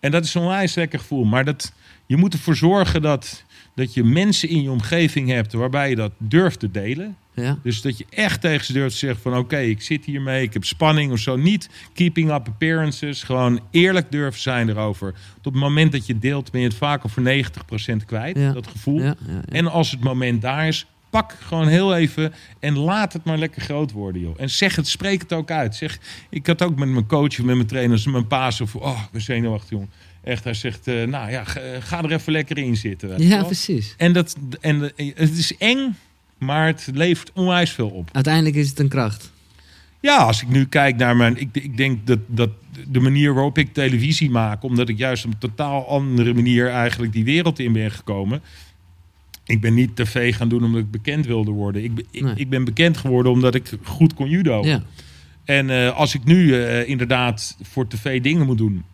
En dat is een onwijs lekker gevoel. Maar dat, je moet ervoor zorgen dat, dat je mensen in je omgeving hebt waarbij je dat durft te delen. Ja. Dus dat je echt tegen ze durft te zeggen van oké, ik zit hiermee, ik heb spanning of zo. Niet keeping up appearances, gewoon eerlijk durven zijn erover. Tot het moment dat je deelt ben je het vaak al voor 90% kwijt, ja. dat gevoel. Ja, en als het moment daar is, pak gewoon heel even en laat het maar lekker groot worden, joh. En zeg het, spreek het ook uit. Zeg, ik had ook met mijn coach, met mijn trainers, mijn paas of oh, ik ben zenuwachtig, jongen. Echt, hij zegt, uh, nou ja, ga er even lekker in zitten. Ja, precies. En, dat, en het is eng, maar het levert onwijs veel op. Uiteindelijk is het een kracht. Ja, als ik nu kijk naar mijn. Ik, ik denk dat, dat de manier waarop ik televisie maak, omdat ik juist op een totaal andere manier eigenlijk die wereld in ben gekomen. Ik ben niet tv gaan doen omdat ik bekend wilde worden. Ik, ik, ik ben bekend geworden omdat ik goed kon judo. Ja. En uh, als ik nu uh, inderdaad voor tv dingen moet doen.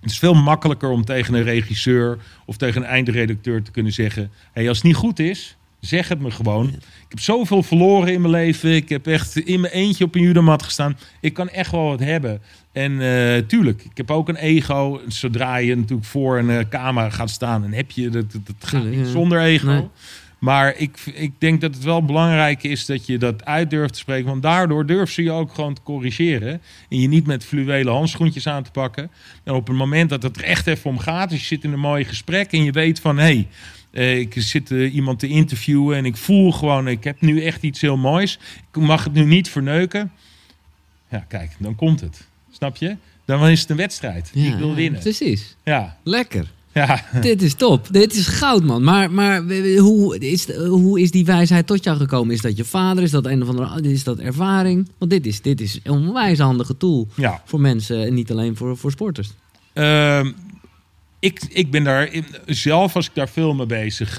Het is veel makkelijker om tegen een regisseur of tegen een eindredacteur te kunnen zeggen: hey, als het niet goed is, Zeg het me gewoon. Ik heb zoveel verloren in mijn leven. Ik heb echt in mijn eentje op een judomat gestaan. Ik kan echt wel wat hebben. En uh, tuurlijk, ik heb ook een ego. Zodra je natuurlijk voor een uh, camera gaat staan, dan heb je dat, dat, gaat niet zonder ego. Maar ik, ik denk dat het wel belangrijk is dat je dat uit durft te spreken. Want daardoor durf ze je ook gewoon te corrigeren. En je niet met fluwelen handschoentjes aan te pakken. En op het moment dat het er echt even om gaat, dus je zit in een mooi gesprek en je weet van hé. Hey, uh, ik zit uh, iemand te interviewen en ik voel gewoon, ik heb nu echt iets heel moois. Ik mag het nu niet verneuken. Ja, kijk, dan komt het. Snap je? Dan is het een wedstrijd. Ja, ik wil winnen. Precies. Ja. Lekker. Ja. [laughs] Dit is top. Dit is goud, man. Maar, maar hoe, is, hoe is die wijsheid tot jou gekomen? Is dat je vader? Is dat een of andere is dat ervaring? Want dit is, dit is een onwijs handige tool ja. voor mensen en niet alleen voor, voor sporters. Uh, ik, ik ben daar zelf, als ik daar veel mee bezig.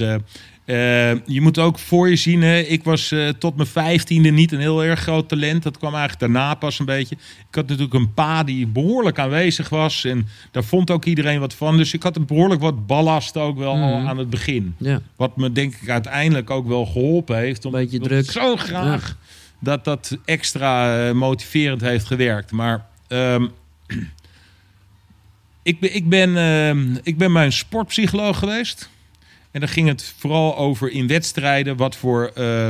Uh, je moet ook voor je zien, hè, ik was uh, tot mijn vijftiende niet een heel erg groot talent. Dat kwam eigenlijk daarna pas een beetje. Ik had natuurlijk een pa die behoorlijk aanwezig was. En daar vond ook iedereen wat van. Dus ik had een behoorlijk wat ballast ook wel mm. aan het begin. Ja. Wat me denk ik uiteindelijk ook wel geholpen heeft. Om, beetje druk. Zo graag dat dat extra motiverend heeft gewerkt. Maar... Um, ik ben, ik, ben, uh, ik ben bij een sportpsycholoog geweest. En dan ging het vooral over in wedstrijden wat voor uh,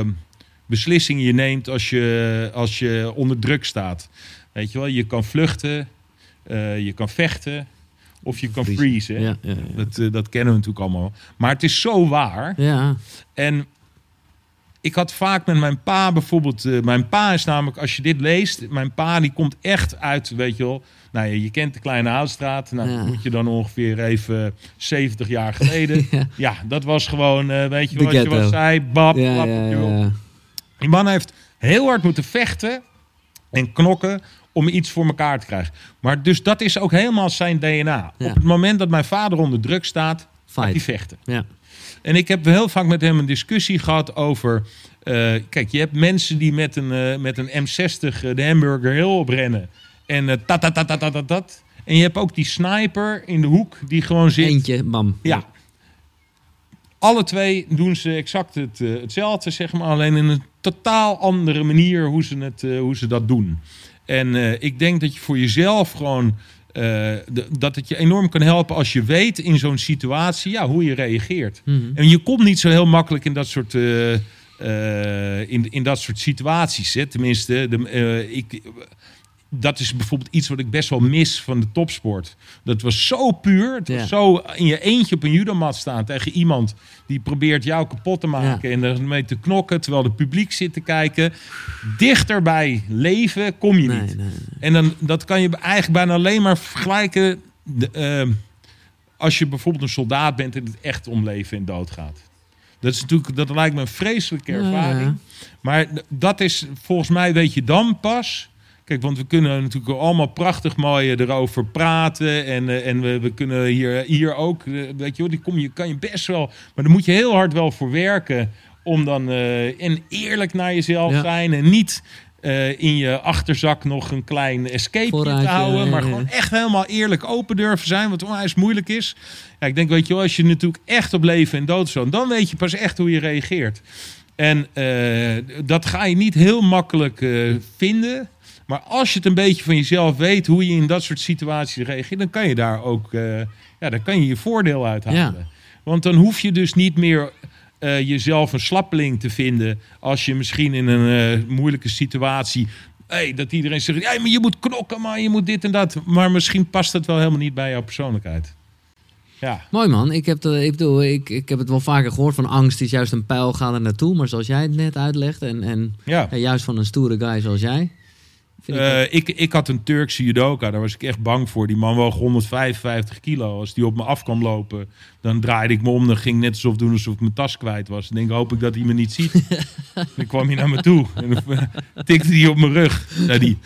beslissingen je neemt als je, als je onder druk staat. Weet je wel, je kan vluchten, uh, je kan vechten of je kan freezen. Ja, ja, ja. Dat, uh, dat kennen we natuurlijk allemaal. Maar het is zo waar. Ja. En ik had vaak met mijn pa bijvoorbeeld. Uh, mijn pa is namelijk, als je dit leest, mijn pa die komt echt uit, weet je wel nou, je, je kent de Kleine Houtstraat. Nou, moet je dan ongeveer even 70 jaar geleden. [laughs] ja. dat was gewoon, uh, weet je wat je wat zei? Bab, ja, ja, Die man heeft heel hard moeten vechten en knokken om iets voor elkaar te krijgen. Maar dus dat is ook helemaal zijn DNA. Op het moment dat mijn vader onder druk staat, Fight. gaat hij vechten. Ja. En ik heb heel vaak met hem een discussie gehad over... Uh, kijk, je hebt mensen die met een, uh, met een M60 de Hamburger Hill oprennen... En uh, tat, tat, tat, tat, En je hebt ook die sniper in de hoek die gewoon zit. Eentje, bam. Ja. Alle twee doen ze exact het, hetzelfde, zeg maar. Alleen in een totaal andere manier hoe ze, het, hoe ze dat doen. En ik denk dat je voor jezelf gewoon... De, dat het je enorm kan helpen als je weet in zo'n situatie ja, hoe je reageert. Mm -hmm. En je komt niet zo heel makkelijk in dat soort... in, in dat soort situaties. Hè. Tenminste, de, ik, dat is bijvoorbeeld iets wat ik best wel mis van de topsport. Dat was zo puur. Het was zo in je eentje op een judomat staan tegen iemand die probeert jou kapot te maken en ermee te knokken terwijl het publiek zit te kijken. Dichterbij leven kom je niet. En dan dat kan je eigenlijk bijna alleen maar vergelijken de, uh, als je bijvoorbeeld een soldaat bent en het echt om leven en dood gaat. Dat is natuurlijk dat lijkt me een vreselijke ervaring. Maar dat is volgens mij weet je dan pas Kijk, want we kunnen natuurlijk allemaal prachtig mooi erover praten. En, uh, en we, we kunnen hier, hier ook, weet je wel, die kom je, kan je best wel. Maar daar moet je heel hard wel voor werken. Om dan uh, en eerlijk naar jezelf ja. zijn. En niet in je achterzak nog een klein escape te houden. Maar gewoon echt helemaal eerlijk open durven zijn. Wat onwijs moeilijk is. Ja, ik denk, weet je wel, als je natuurlijk echt op leven en dood zo. Dan weet je pas echt hoe je reageert. En dat ga je niet heel makkelijk vinden. Maar als je het een beetje van jezelf weet hoe je in dat soort situaties reageert, dan kan je daar ook uh, ja, dan kan je, je voordeel uithalen. Ja. Want dan hoef je dus niet meer uh, jezelf een slappeling te vinden als je misschien in een uh, moeilijke situatie. Hey, dat iedereen zegt, ja, maar je moet knokken, maar je moet dit en dat. Maar misschien past dat wel helemaal niet bij jouw persoonlijkheid. Ja. Mooi man. Ik heb, de, ik, bedoel, ik, ik heb het wel vaker gehoord van angst is juist een pijl, ga er naartoe. Maar zoals jij het net uitlegt en, en ja. juist van een stoere guy zoals jij Uh, ik, ik had een Turkse judoka, daar was ik echt bang voor. Die man woog 155 kilo. Als die op me af kwam lopen, dan draaide ik me om. Dan ging net alsof doen alsof ik mijn tas kwijt was. En denk, hoop ik dat hij me niet ziet. [laughs] dan kwam hij naar me toe. En dan [laughs] tikte hij op mijn rug. Zei hij,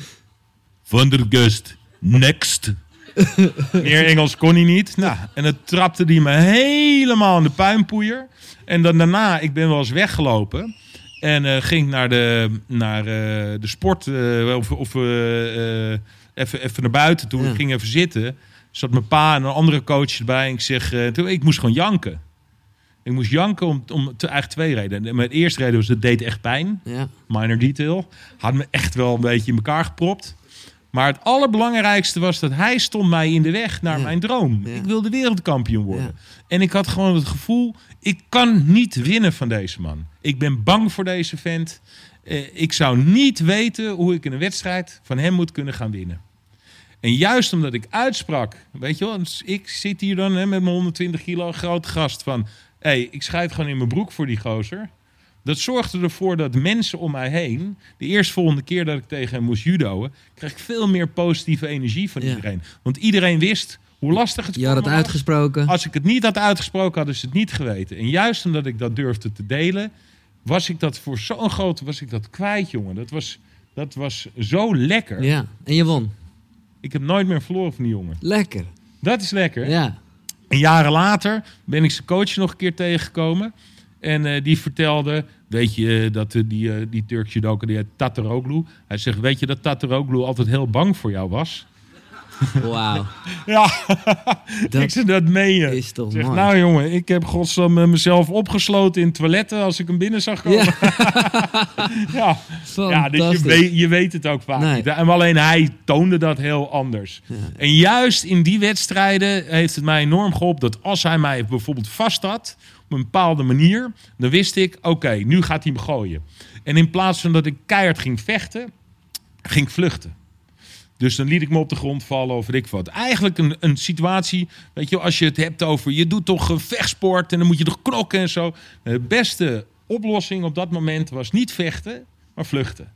Van der Gust, next. [laughs] Meer Engels kon hij niet. Nou, en dan trapte hij me helemaal in de puinpoeier. En dan daarna, ik ben wel eens weggelopen... En uh, ging naar de, naar, uh, de sport uh, of, of even, even naar buiten toe. Ja. Ik ging even zitten. Zat mijn pa en een andere coach erbij. En ik zeg, toen, ik moest gewoon janken. Ik moest janken om, om te, eigenlijk twee redenen. Mijn eerste reden was, het deed echt pijn. Ja. Minor detail. Had me echt wel een beetje in elkaar gepropt. Maar het allerbelangrijkste was dat hij stond mij in de weg naar mijn droom. Ik wilde wereldkampioen worden. En ik had gewoon het gevoel, ik kan niet winnen van deze man. Ik ben bang voor deze vent. Eh, ik zou niet weten hoe ik in een wedstrijd van hem moet kunnen gaan winnen. En juist omdat ik uitsprak, weet je wel, ik zit hier dan hè, met mijn 120 kilo grote gast van, hé, hey, ik schrijf gewoon in mijn broek voor die gozer. Dat zorgde ervoor dat mensen om mij heen, de eerstvolgende keer dat ik tegen hem moest judoën, kreeg ik veel meer positieve energie van iedereen. Want iedereen wist hoe lastig het Je had het uitgesproken. Als ik het niet had uitgesproken, hadden ze het niet geweten. En juist omdat ik dat durfde te delen, was ik dat voor zo'n groot, was ik dat kwijt, jongen. Dat was, dat was zo lekker. Ja, en je won. Ik heb nooit meer verloren van die jongen. Lekker. Dat is lekker. Ja. En jaren later ben ik zijn coach nog een keer tegengekomen. En uh, die vertelde, weet je, dat uh, die, die Turkse doker, die Tataroglu. Hij zegt, weet je dat Tataroglu altijd heel bang voor jou was? [laughs] Wauw. ja, [laughs] dat ik zeg, dat meen je. Is toch zeg, mooi. Nou jongen, ik heb godsam mezelf opgesloten in toiletten als ik hem binnen zag komen. Ja, [laughs] ja. ja dus je weet, je weet het ook vaak nee. niet. En alleen hij toonde dat heel anders. Ja. En juist in die wedstrijden heeft het mij enorm geholpen dat als hij mij bijvoorbeeld vast had een bepaalde manier, dan wist ik, oké, nu gaat hij me gooien. En in plaats van dat ik keihard ging vechten, ging vluchten. Dus dan liet ik me op de grond vallen of ik wat. Eigenlijk een, een situatie, weet je, als je het hebt over... je doet toch vechtsport en dan moet je toch knokken en zo. De beste oplossing op dat moment was niet vechten, maar vluchten.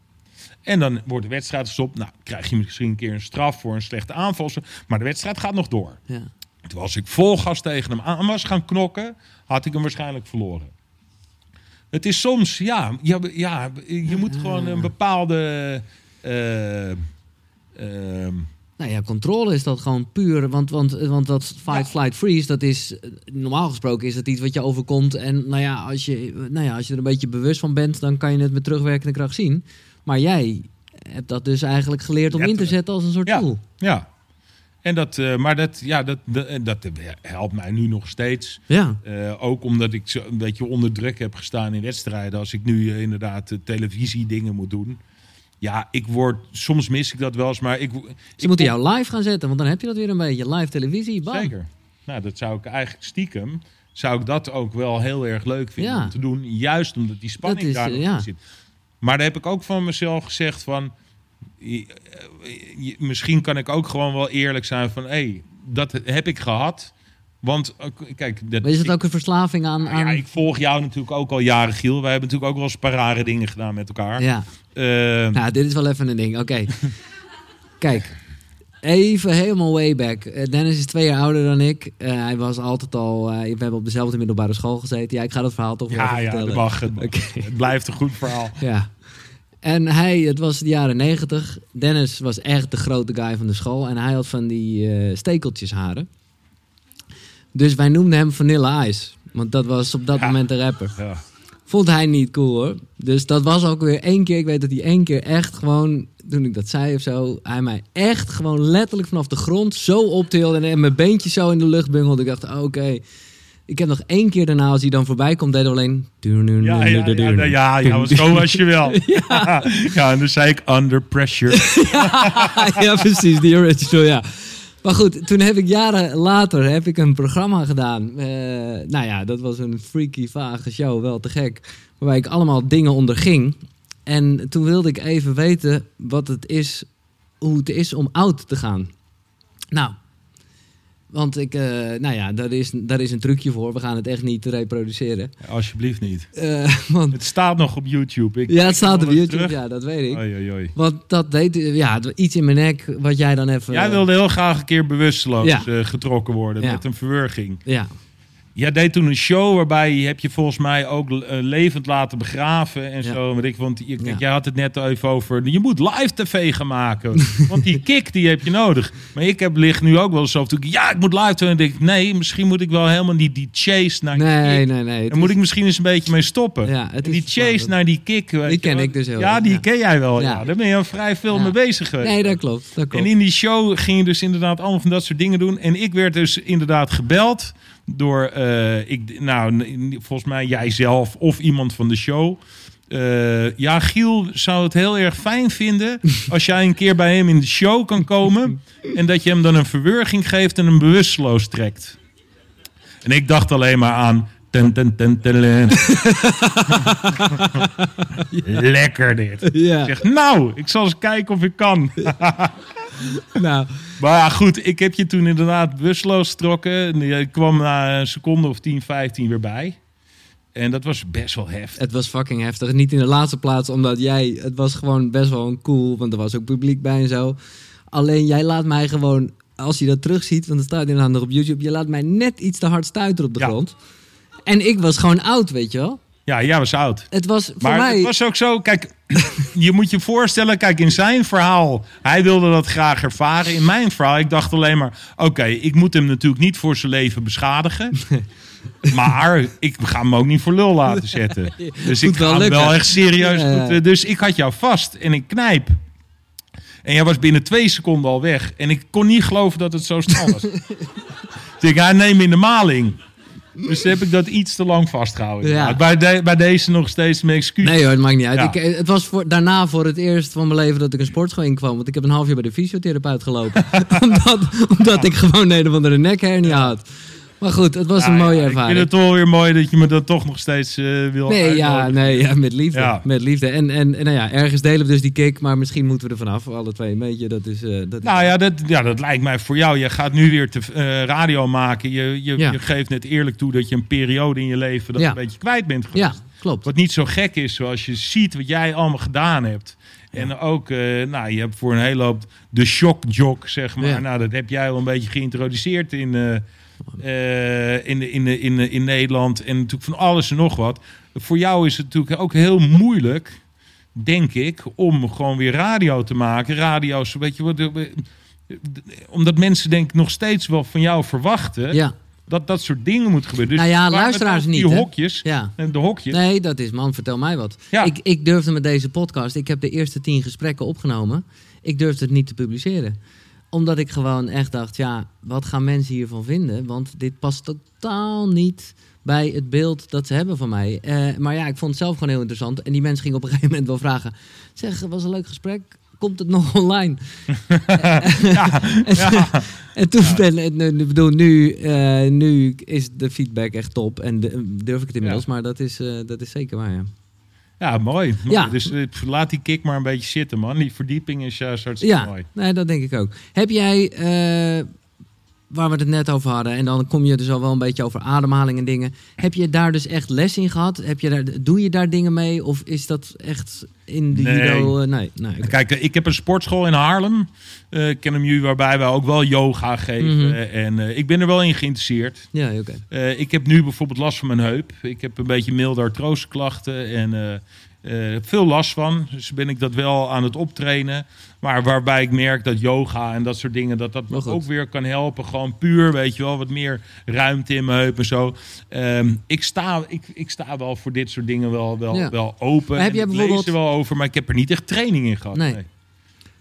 En dan wordt de wedstrijd gestopt. Nou, krijg je misschien een keer een straf voor een slechte aanval. Maar de wedstrijd gaat nog door. Ja. Terwijl als ik vol gas tegen hem aan was gaan knokken, had ik hem waarschijnlijk verloren. Het is soms, ja, ja, ja je moet gewoon een bepaalde... Uh, Uh, nou ja, controle is dat gewoon puur. Want, want, want dat fight, flight, freeze, dat is normaal gesproken is dat iets wat je overkomt. En nou ja, als je, nou ja, als je er een beetje bewust van bent, dan kan je het met terugwerkende kracht zien. Maar jij hebt dat dus eigenlijk geleerd om in te zetten als een soort ja. tool. Ja. En dat, uh, maar dat, ja, dat, dat, dat, helpt mij nu nog steeds. Ja. Uh, ook omdat ik zo een beetje onder druk heb gestaan in wedstrijden. Als ik nu uh, inderdaad televisie dingen moet doen. Ja, ik word, soms mis ik dat wel eens, maar ik... Ze ik moeten jou live gaan zetten, want dan heb je dat weer een beetje. Live televisie, bam. Zeker. Nou, dat zou ik eigenlijk stiekem, zou ik dat ook wel heel erg leuk vinden ja. om te doen. Juist omdat die spanning daar nog ja. in zit. Maar daar heb ik ook van mezelf gezegd van... Je, je, misschien kan ik ook gewoon wel eerlijk zijn van... hé, hey, dat heb ik gehad... Want kijk, dat, is het ook een verslaving aan, aan... Ja, ik volg jou natuurlijk ook al jaren, Giel. Wij hebben natuurlijk ook wel eens paar rare dingen gedaan met elkaar. Ja. Uh, nou, dit is wel even een ding. Oké. Okay. [laughs] kijk, even helemaal way back. Uh, Dennis is twee jaar ouder dan ik. Uh, hij was altijd al... we hebben op dezelfde middelbare school gezeten. Ja, ik ga dat verhaal toch wel ja, even ja, vertellen. Ja, mag. Het, okay. het blijft een goed verhaal. ja. En hij, het was de jaren negentig. Dennis was echt de grote guy van de school. En hij had van die stekeltjes haren. Dus wij noemden hem Vanilla Ice. Want dat was op dat ja. moment de rapper. Ja. Vond hij niet cool hoor. Dus dat was ook weer één keer. Ik weet dat hij één keer echt gewoon, toen ik dat zei of zo, hij mij echt gewoon letterlijk vanaf de grond zo optilde en mijn beentjes zo in de lucht bungelde. Ik dacht, oké. Okay. Ik heb nog één keer daarna, als hij dan voorbij komt, deed alleen... Ja, ja, ja, ja, ja zo was je wel. [laughs] ja. [laughs] ja, en dan zei ik under pressure. [laughs] ja, ja, precies, die original, ja. Maar goed, toen heb ik jaren later heb ik een programma gedaan. Uh, nou ja, dat was een freaky, vage show, wel te gek. Waarbij ik allemaal dingen onderging. En toen wilde ik even weten wat het is, hoe het is om oud te gaan. Nou, Want ik, uh, nou ja, daar is, daar is een trucje voor. We gaan het echt niet reproduceren. alsjeblieft niet. Uh, [laughs] want, het staat nog op YouTube. Ik, ja, het staat op YouTube. Ja, dat weet ik. Oei, oei, oei. Want dat deed, ja, iets in mijn nek wat jij dan even... Jij wilde heel graag een keer bewusteloos ja. getrokken worden met een verwurging. Ja. Jij deed toen een show waarbij je heb je volgens mij ook uh, levend laten begraven en zo. Want, ik, want je, jij had het net even over, je moet live tv gaan maken. [laughs] want die kick die heb je nodig. Maar ik heb ligt nu ook wel zo. Ja, ik moet live tv. En denk ik, nee, misschien moet ik wel helemaal niet die chase naar nee, die Nee, nee. Daar moet ik misschien eens een beetje mee stoppen. Ja, die chase naar die kick. Die ken ik dus heel Ja, die ken jij wel. Ja. Daar ben je al vrij veel mee bezig geweest. Nee, dat klopt, dat klopt. En in die show ging je dus inderdaad allemaal van dat soort dingen doen. En ik werd dus inderdaad gebeld door, uh, ik, nou, volgens mij jijzelf of iemand van de show. Uh, ja, Giel zou het heel erg fijn vinden [laughs] als jij een keer bij hem in de show kan komen en dat je hem dan een verwurging geeft en hem bewusteloos trekt. En ik dacht alleen maar aan. Ten, ten, ten, ten, [laughs] Lekker dit. Ja. zeg, nou, ik zal eens kijken of ik kan. [laughs] [laughs] nou. Maar goed, ik heb je toen inderdaad busloos getrokken. Je kwam na een seconde of 10, 15 weer bij. En dat was best wel heftig. Het was fucking heftig. Niet in de laatste plaats, omdat jij... Het was gewoon best wel een cool, want er was ook publiek bij en zo. Alleen jij laat mij gewoon, als je dat terugziet... want het staat inderdaad nog op YouTube... je laat mij net iets te hard stuiteren op de grond. En ik was gewoon oud, weet je wel. Ja, jij was oud. Het was voor maar mij... het was ook zo, kijk, [clears throat] je moet je voorstellen, kijk, in zijn verhaal, hij wilde dat graag ervaren. In mijn verhaal, ik dacht alleen maar, oké, ik moet hem natuurlijk niet voor zijn leven beschadigen. [laughs] maar ik ga hem ook niet voor lul laten zetten. [laughs] Dus ik ga hem wel echt serieus. Ja. dus ik had jou vast en ik knijp. En jij was binnen twee seconden al weg. En ik kon niet geloven dat het zo snel was. [laughs] dus ik, hij neem in de maling. Dus heb ik dat iets te lang vastgehouden. Ja. Bij, bij deze nog steeds mijn excuus. Nee hoor, het maakt niet uit. Ik, het was voor, daarna voor het eerst van mijn leven dat ik een sportschool inkwam. Want ik heb een half jaar bij de fysiotherapeut gelopen. [laughs] [laughs] omdat, omdat ik gewoon een of andere nekhernia had. Maar goed, het was een mooie ervaring. Ik vind het toch weer mooi dat je me dat toch nog steeds uh, wil Nee, ja, nee ja, met liefde. Met liefde. En, en, en nou ja, ergens delen we dus die kick, maar misschien moeten we er vanaf, alle twee een beetje. Dat is, uh, dat nou ja dat, ja, dat lijkt mij voor jou. Je gaat nu weer te, uh, radio maken. Je, je, je, geeft net eerlijk toe dat je een periode in je leven dat een beetje kwijt bent geweest. Ja, klopt. Wat niet zo gek is, zoals je ziet wat jij allemaal gedaan hebt. En ook, nou, je hebt voor een hele hoop de shock jock, zeg maar. Nou, dat heb jij al een beetje geïntroduceerd in uh, in, in, in, in Nederland. En natuurlijk van alles en nog wat. Voor jou is het natuurlijk ook heel moeilijk, denk ik, om gewoon weer radio te maken. Radio's, weet je wat. Omdat mensen denk ik nog steeds wel van jou verwachten. Ja dat dat soort dingen moet gebeuren. Dus nou ja, luisteraars niet. Die hokjes. Ja. De hokjes. Nee, dat is man, vertel mij wat. Ja. Ik, ik durfde met deze podcast, ik heb de eerste tien gesprekken opgenomen. Ik durfde het niet te publiceren omdat ik gewoon echt dacht, ja, wat gaan mensen hiervan vinden? Want dit past totaal niet bij het beeld dat ze hebben van mij. Uh, maar ja, ik vond het zelf gewoon heel interessant. En die mensen gingen op een [laughs] gegeven moment wel vragen... zeg, was een leuk gesprek. Komt het nog [laughs] online? [laughs] ja, en, en, toen ben ik... bedoel, nu, uh, nu is de feedback echt top. En durf ik het inmiddels. Maar dat is, uh, dat is zeker waar, ja. Ja, mooi. Ja. Dus uh, laat die kick maar een beetje zitten, man. Die verdieping is juist hartstikke ja, mooi. Nee, dat denk ik ook. Heb jij, uh, waar we het net over hadden, en dan kom je dus al wel een beetje over ademhaling en dingen. Heb je daar dus echt les in gehad? Heb je daar, doe je daar dingen mee? Of is dat echt individueel? Nee. Uh, nee, nee Kijk, ik heb een sportschool in Haarlem. Uh, ik ken hem nu waarbij we ook wel yoga geven. Mhm. En uh, ik ben er wel in geïnteresseerd. Ja, oké. Okay. ik heb nu bijvoorbeeld last van mijn heup. Ik heb een beetje milde artroseklachten en uh, veel last van. Dus ben ik dat wel aan het optrainen. Maar waarbij ik merk dat yoga en dat soort dingen, dat dat me ook weer kan helpen. Gewoon puur, weet je wel, wat meer ruimte in mijn heup en zo. Um, ik, sta, ik, ik sta wel voor dit soort dingen wel, wel, wel open. Maar heb jij bijvoorbeeld... lees er wel over, maar ik heb er niet echt training in gehad. Nee. nee.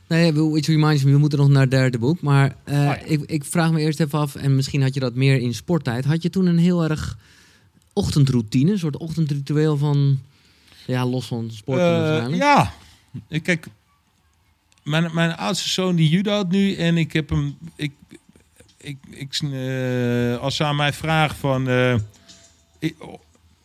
Nee, iets reminds me, we moeten nog naar het derde boek. Maar uh, ik, ik vraag me eerst even af, en misschien had je dat meer in sporttijd. Had je toen een heel erg ochtendroutine, een soort ochtendritueel van ja, los van sport uh, Ja, kijk, mijn, mijn oudste zoon die judoot nu en ik heb hem... Ik, ik, ik, uh, als ze aan mij vragen van... Uh, ik,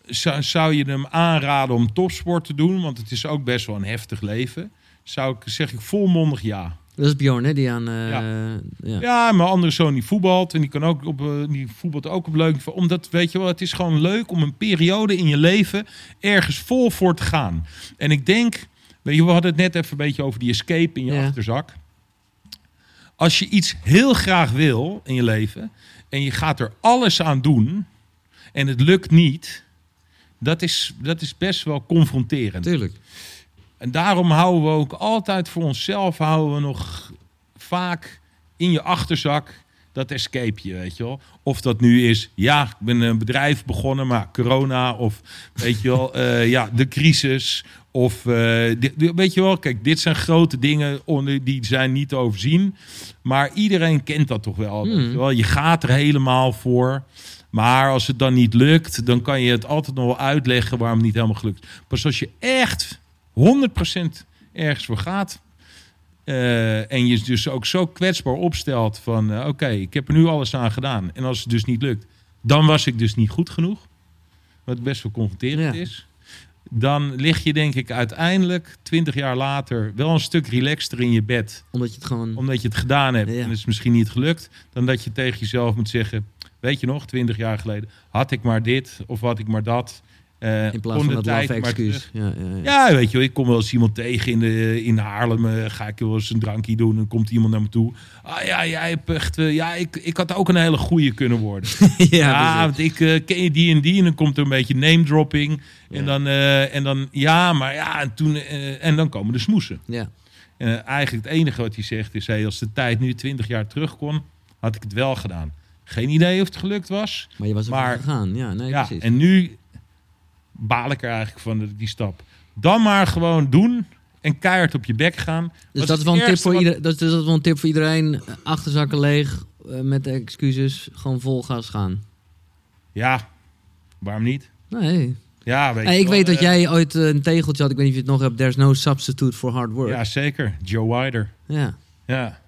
zou, zou je hem aanraden om topsport te doen? Want het is ook best wel een heftig leven. Zou ik, zeg ik volmondig ja. Dat is Bjorn, hè? Die aan. Uh, ja. ja. ja. mijn andere zoon die voetbalt. En die, kan ook op, uh, die voetbalt ook op leuk. Omdat, weet je wel, het is gewoon leuk om een periode in je leven ergens vol voor te gaan. En ik denk, weet je, we hadden het net even een beetje over die escape in je achterzak. Als je iets heel graag wil in je leven. En je gaat er alles aan doen. En het lukt niet. Dat is, dat is best wel confronterend. Tuurlijk. En daarom houden we ook altijd voor onszelf, houden we nog vaak in je achterzak dat escapeje, weet je wel. Of dat nu is, ja, ik ben een bedrijf begonnen, maar corona of weet je wel, uh, [laughs] ja, de crisis of uh, weet je wel, kijk, dit zijn grote dingen die zijn niet te overzien, maar iedereen kent dat toch wel, weet hmm. je wel. Je gaat er helemaal voor. Maar als het dan niet lukt, dan kan je het altijd nog wel uitleggen waarom het niet helemaal gelukt. Pas als je echt 100% ergens voor gaat. Uh, en je dus ook zo kwetsbaar opstelt van uh, oké, ik heb er nu alles aan gedaan. En als het dus niet lukt, dan was ik dus niet goed genoeg. Wat best wel confronterend is. Dan lig je denk ik uiteindelijk, 20 jaar later, wel een stuk relaxter in je bed. Omdat je het gewoon... Omdat je het gedaan hebt en het is misschien niet gelukt. Dan dat je tegen jezelf moet zeggen, weet je nog, 20 jaar geleden, had ik maar dit of had ik maar dat. Uh, in plaats van dat tijd, excuus. Ja, ja, ja. ja, weet je wel, ik kom wel eens iemand tegen in, de, in Haarlem. Uh, ga ik wel eens een drankje doen. En komt iemand naar me toe. Ah ja, jij hebt echt... Uh, ja, ik, ik had ook een hele goede kunnen worden. [laughs] ja, want ik ken je die en die. En dan komt er een beetje name dropping. En, dan, en dan, ja, maar ja, en toen... en dan komen de smoesen. Ja. En eigenlijk het enige wat hij zegt is... Hey, als de tijd nu 20 jaar terug kon, had ik het wel gedaan. Geen idee of het gelukt was. Maar je was er maar, gegaan. Ja, nee, ja, precies. En nu baal ik er eigenlijk van die stap. Dan maar gewoon doen en keihard op je bek gaan. Dus dat is, wel een tip voor iedereen. Dat is, dat is wel een tip voor iedereen. Achterzakken leeg uh, met excuses, gewoon vol gas gaan. Ja, waarom niet? Nee. Ja, weet hey, ik weet dat eh, jij ooit een tegeltje had. Ik weet niet of je het nog hebt. There's no substitute for hard work. Ja, zeker. Joe Wider. Ja. Ja.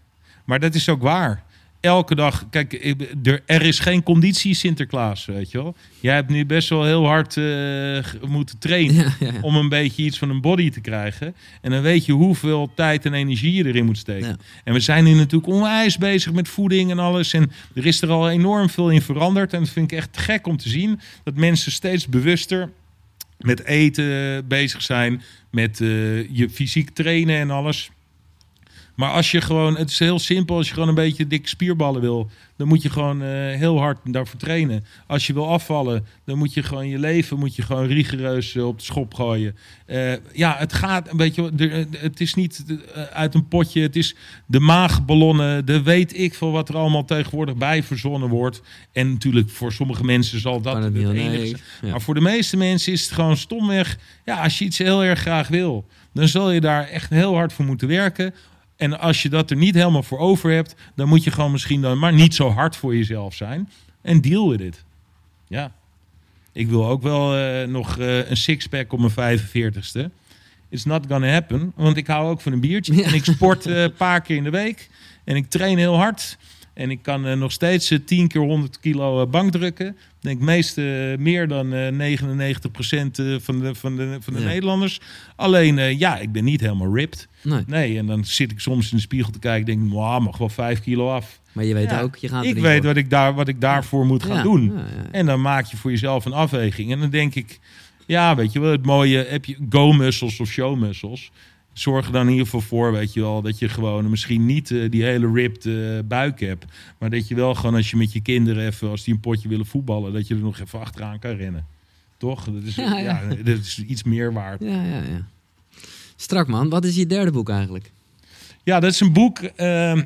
Maar dat is ook waar elke dag. Kijk, er, er is geen conditie Sinterklaas, weet je wel. Jij hebt nu best wel heel hard uh, moeten trainen om een beetje iets van een body te krijgen. En dan weet je hoeveel tijd en energie je erin moet steken. En we zijn nu natuurlijk onwijs bezig met voeding en alles. En er is er al enorm veel in veranderd. En dat vind ik echt gek om te zien. Dat mensen steeds bewuster met eten bezig zijn. Met uh, je fysiek trainen en alles. Maar als je gewoon, het is heel simpel, als je gewoon een beetje dikke spierballen wil, dan moet je gewoon uh, heel hard daarvoor trainen. Als je wil afvallen, dan moet je gewoon je leven moet je gewoon rigoureus uh, op de schop gooien. Uh, ja, het gaat een beetje, het is niet uit een potje, het is de maagballonnen, de weet ik veel wat er allemaal tegenwoordig bij verzonnen wordt. En natuurlijk voor sommige mensen zal dat het, enige zijn. Maar voor de meeste mensen is het gewoon stomweg, ja, als je iets heel erg graag wil, dan zal je daar echt heel hard voor moeten werken en als je dat er niet helemaal voor over hebt, dan moet je gewoon misschien dan maar niet zo hard voor jezelf zijn. En deal with it. Ja. Ik wil ook wel uh, nog uh, een sixpack op mijn 45ste. It's not gonna happen. Want ik hou ook van een biertje. En ik sport uh, een paar keer in de week. En ik train heel hard. En ik kan nog steeds uh, 10 keer 100 kilo bankdrukken denk meest meer dan uh, 99% van de, van de, van de Nederlanders. Alleen, ja, ik ben niet helemaal ripped. Nee. nee. En dan zit ik soms in de spiegel te kijken denk, wow, mag wel 5 kilo af. Maar je weet ook, je gaat Ik weet wat ik, daar, wat ik daarvoor moet gaan doen. En dan maak je voor jezelf een afweging. En dan denk ik, ja, weet je wel, het mooie, heb je go-muscles of show-muscles zorg er dan in ieder geval voor, weet je wel, dat je gewoon misschien niet uh, die hele ripped uh, buik hebt. Maar dat je wel gewoon als je met je kinderen even, als die een potje willen voetballen, dat je er nog even achteraan kan rennen. Toch? Dat is, ja, ja. ja dat is iets meer waard. Ja, ja, ja. Strak man, wat is je derde boek eigenlijk? Ja, dat is een boek. Uh,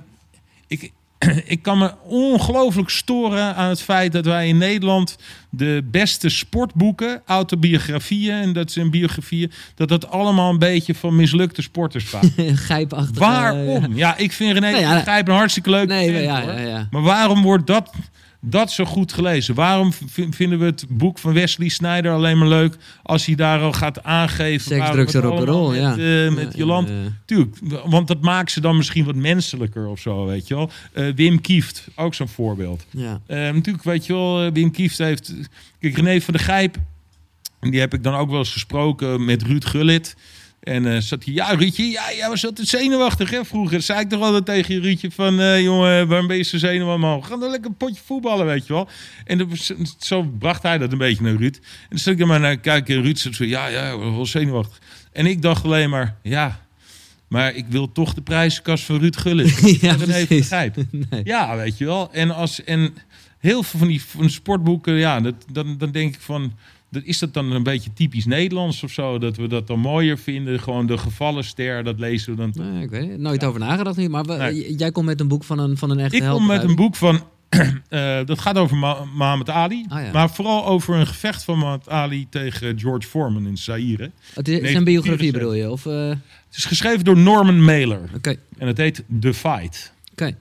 ik, [clears throat] ik kan me ongelooflijk storen aan het feit dat wij in Nederland de beste sportboeken, autobiografieën en dat zijn biografieën, dat dat allemaal een beetje van mislukte sporters gaat. [laughs] Grijpachtig. Waarom? Ja. ik vind René nou ja, Grijp een hartstikke leuk. Nee, ja, ja, maar waarom wordt dat dat zo goed gelezen? Waarom vinden we het boek van Wesley Snyder alleen maar leuk als hij daar al gaat aangeven? Seks, drugs en rock'n'roll, ja. Uh, met Jolant. Tuurlijk, want dat maakt ze dan misschien wat menselijker of zo, weet je wel. Uh, Wim Kieft, ook zo'n voorbeeld. Ja. Uh, natuurlijk, weet je wel, Wim Kieft heeft... Kijk, René van der Gijp, die heb ik dan ook wel eens gesproken met Ruud Gullit. En uh, zat hij, ja Ruudje, ja, jij was altijd zenuwachtig hè, vroeger. Zei ik toch altijd tegen je Ruudje van, uh, jongen, waarom ben je zo zenuwachtig man? Ga dan lekker een potje voetballen, weet je wel. En zo bracht hij dat een beetje naar Ruud. En dan zat ik er maar naar kijken Ruud zei zo, ja, ja, wel zenuwachtig. En ik dacht alleen maar, ja, maar ik wil toch de prijzenkast van Ruud Gullit. [laughs] ja, dat even begrijp. [laughs] Nee. Ja, weet je wel. En, als, en heel veel van die van sportboeken, ja, dat, dan, dan denk ik van dat, is dat dan een beetje typisch Nederlands of zo? Dat we dat dan mooier vinden? Gewoon de gevallen ster, dat lezen we dan. Nee, ik weet het. Nooit over nagedacht niet. Maar jij komt met een boek van een, van een echte Ik kom met een boek van... Uh, [clears throat] dat gaat over Mohammed Ali. Ah, maar vooral over een gevecht van Mohammed Ali tegen George Foreman in Zaire. Het is een biografie bedoel je? Of, uh... Het is geschreven door Norman Mailer. Okay. En het heet The Fight. Oké.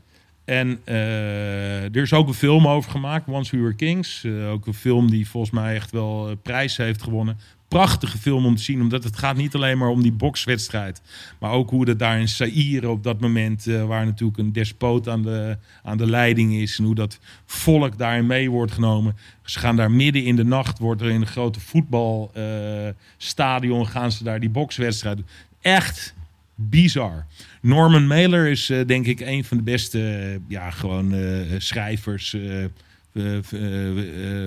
En uh, er is ook een film over gemaakt, Once We Were Kings. Uh, ook een film die volgens mij echt wel uh, prijs heeft gewonnen. Prachtige film om te zien, omdat het gaat niet alleen maar om die bokswedstrijd. Maar ook hoe het daar in Zaire op dat moment, waar natuurlijk een despoot aan de, aan de leiding is. En hoe dat volk daarin mee wordt genomen. Ze gaan daar midden in de nacht, wordt er in een grote voetbalstadion, gaan ze daar die bokswedstrijd. Echt bizar. Norman Mailer is uh, denk ik een van de beste uh, ja, gewoon, uh, schrijvers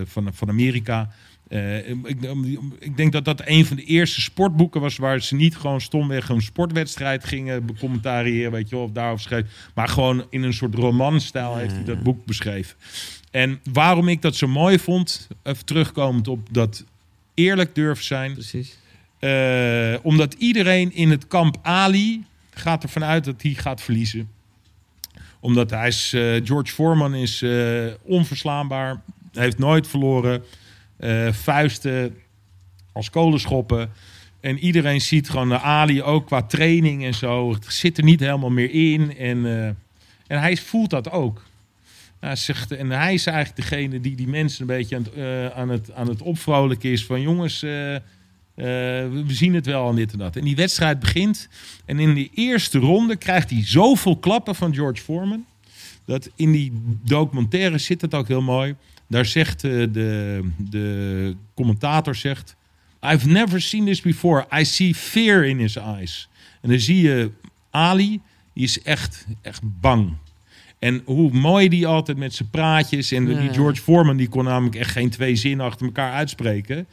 van, van Amerika. Ik, ik, denk dat dat een van de eerste sportboeken was waar ze niet gewoon stomweg een sportwedstrijd gingen becommentariëren, weet je wel, of daarover schreef. Maar gewoon in een soort romanstijl heeft hij dat boek beschreven. En waarom ik dat zo mooi vond, even terugkomend op dat eerlijk durf zijn. Precies. Omdat iedereen in het kamp Ali gaat ervan uit dat hij gaat verliezen. Omdat hij is, uh, George Foreman is uh, onverslaanbaar. Heeft nooit verloren. Vuisten als kolenschoppen. En iedereen ziet gewoon de Ali ook qua training en zo. Het zit er niet helemaal meer in. En, en hij voelt dat ook. Zegt, en hij is eigenlijk degene die die mensen een beetje aan het, aan het, aan het opvrolijken is. Van jongens, uh, we zien het wel aan dit en dat. En die wedstrijd begint. En in de eerste ronde krijgt hij zoveel klappen van George Foreman. Dat in die documentaire zit het ook heel mooi. Daar zegt uh, de, de commentator zegt... I've never seen this before. I see fear in his eyes. En dan zie je Ali, die is echt, echt bang. En hoe mooi die altijd met zijn praatjes... En die George Foreman, die kon namelijk echt geen twee zinnen achter elkaar uitspreken...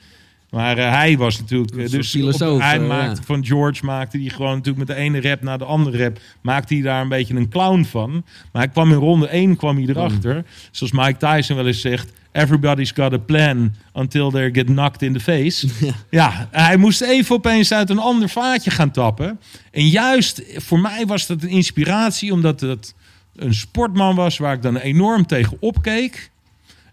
Maar uh, hij was natuurlijk. Uh, dus filosoof, hij maakte van George maakte hij gewoon natuurlijk met de ene rap naar de andere rap. Maakte hij daar een beetje een clown van. Maar hij kwam in ronde 1 kwam hij erachter. Mm. Zoals Mike Tyson wel eens zegt. Everybody's got a plan until they get knocked in the face. [laughs] Ja. ja, hij moest even opeens uit een ander vaatje gaan tappen. En juist voor mij was dat een inspiratie, omdat het een sportman was waar ik dan enorm tegen opkeek.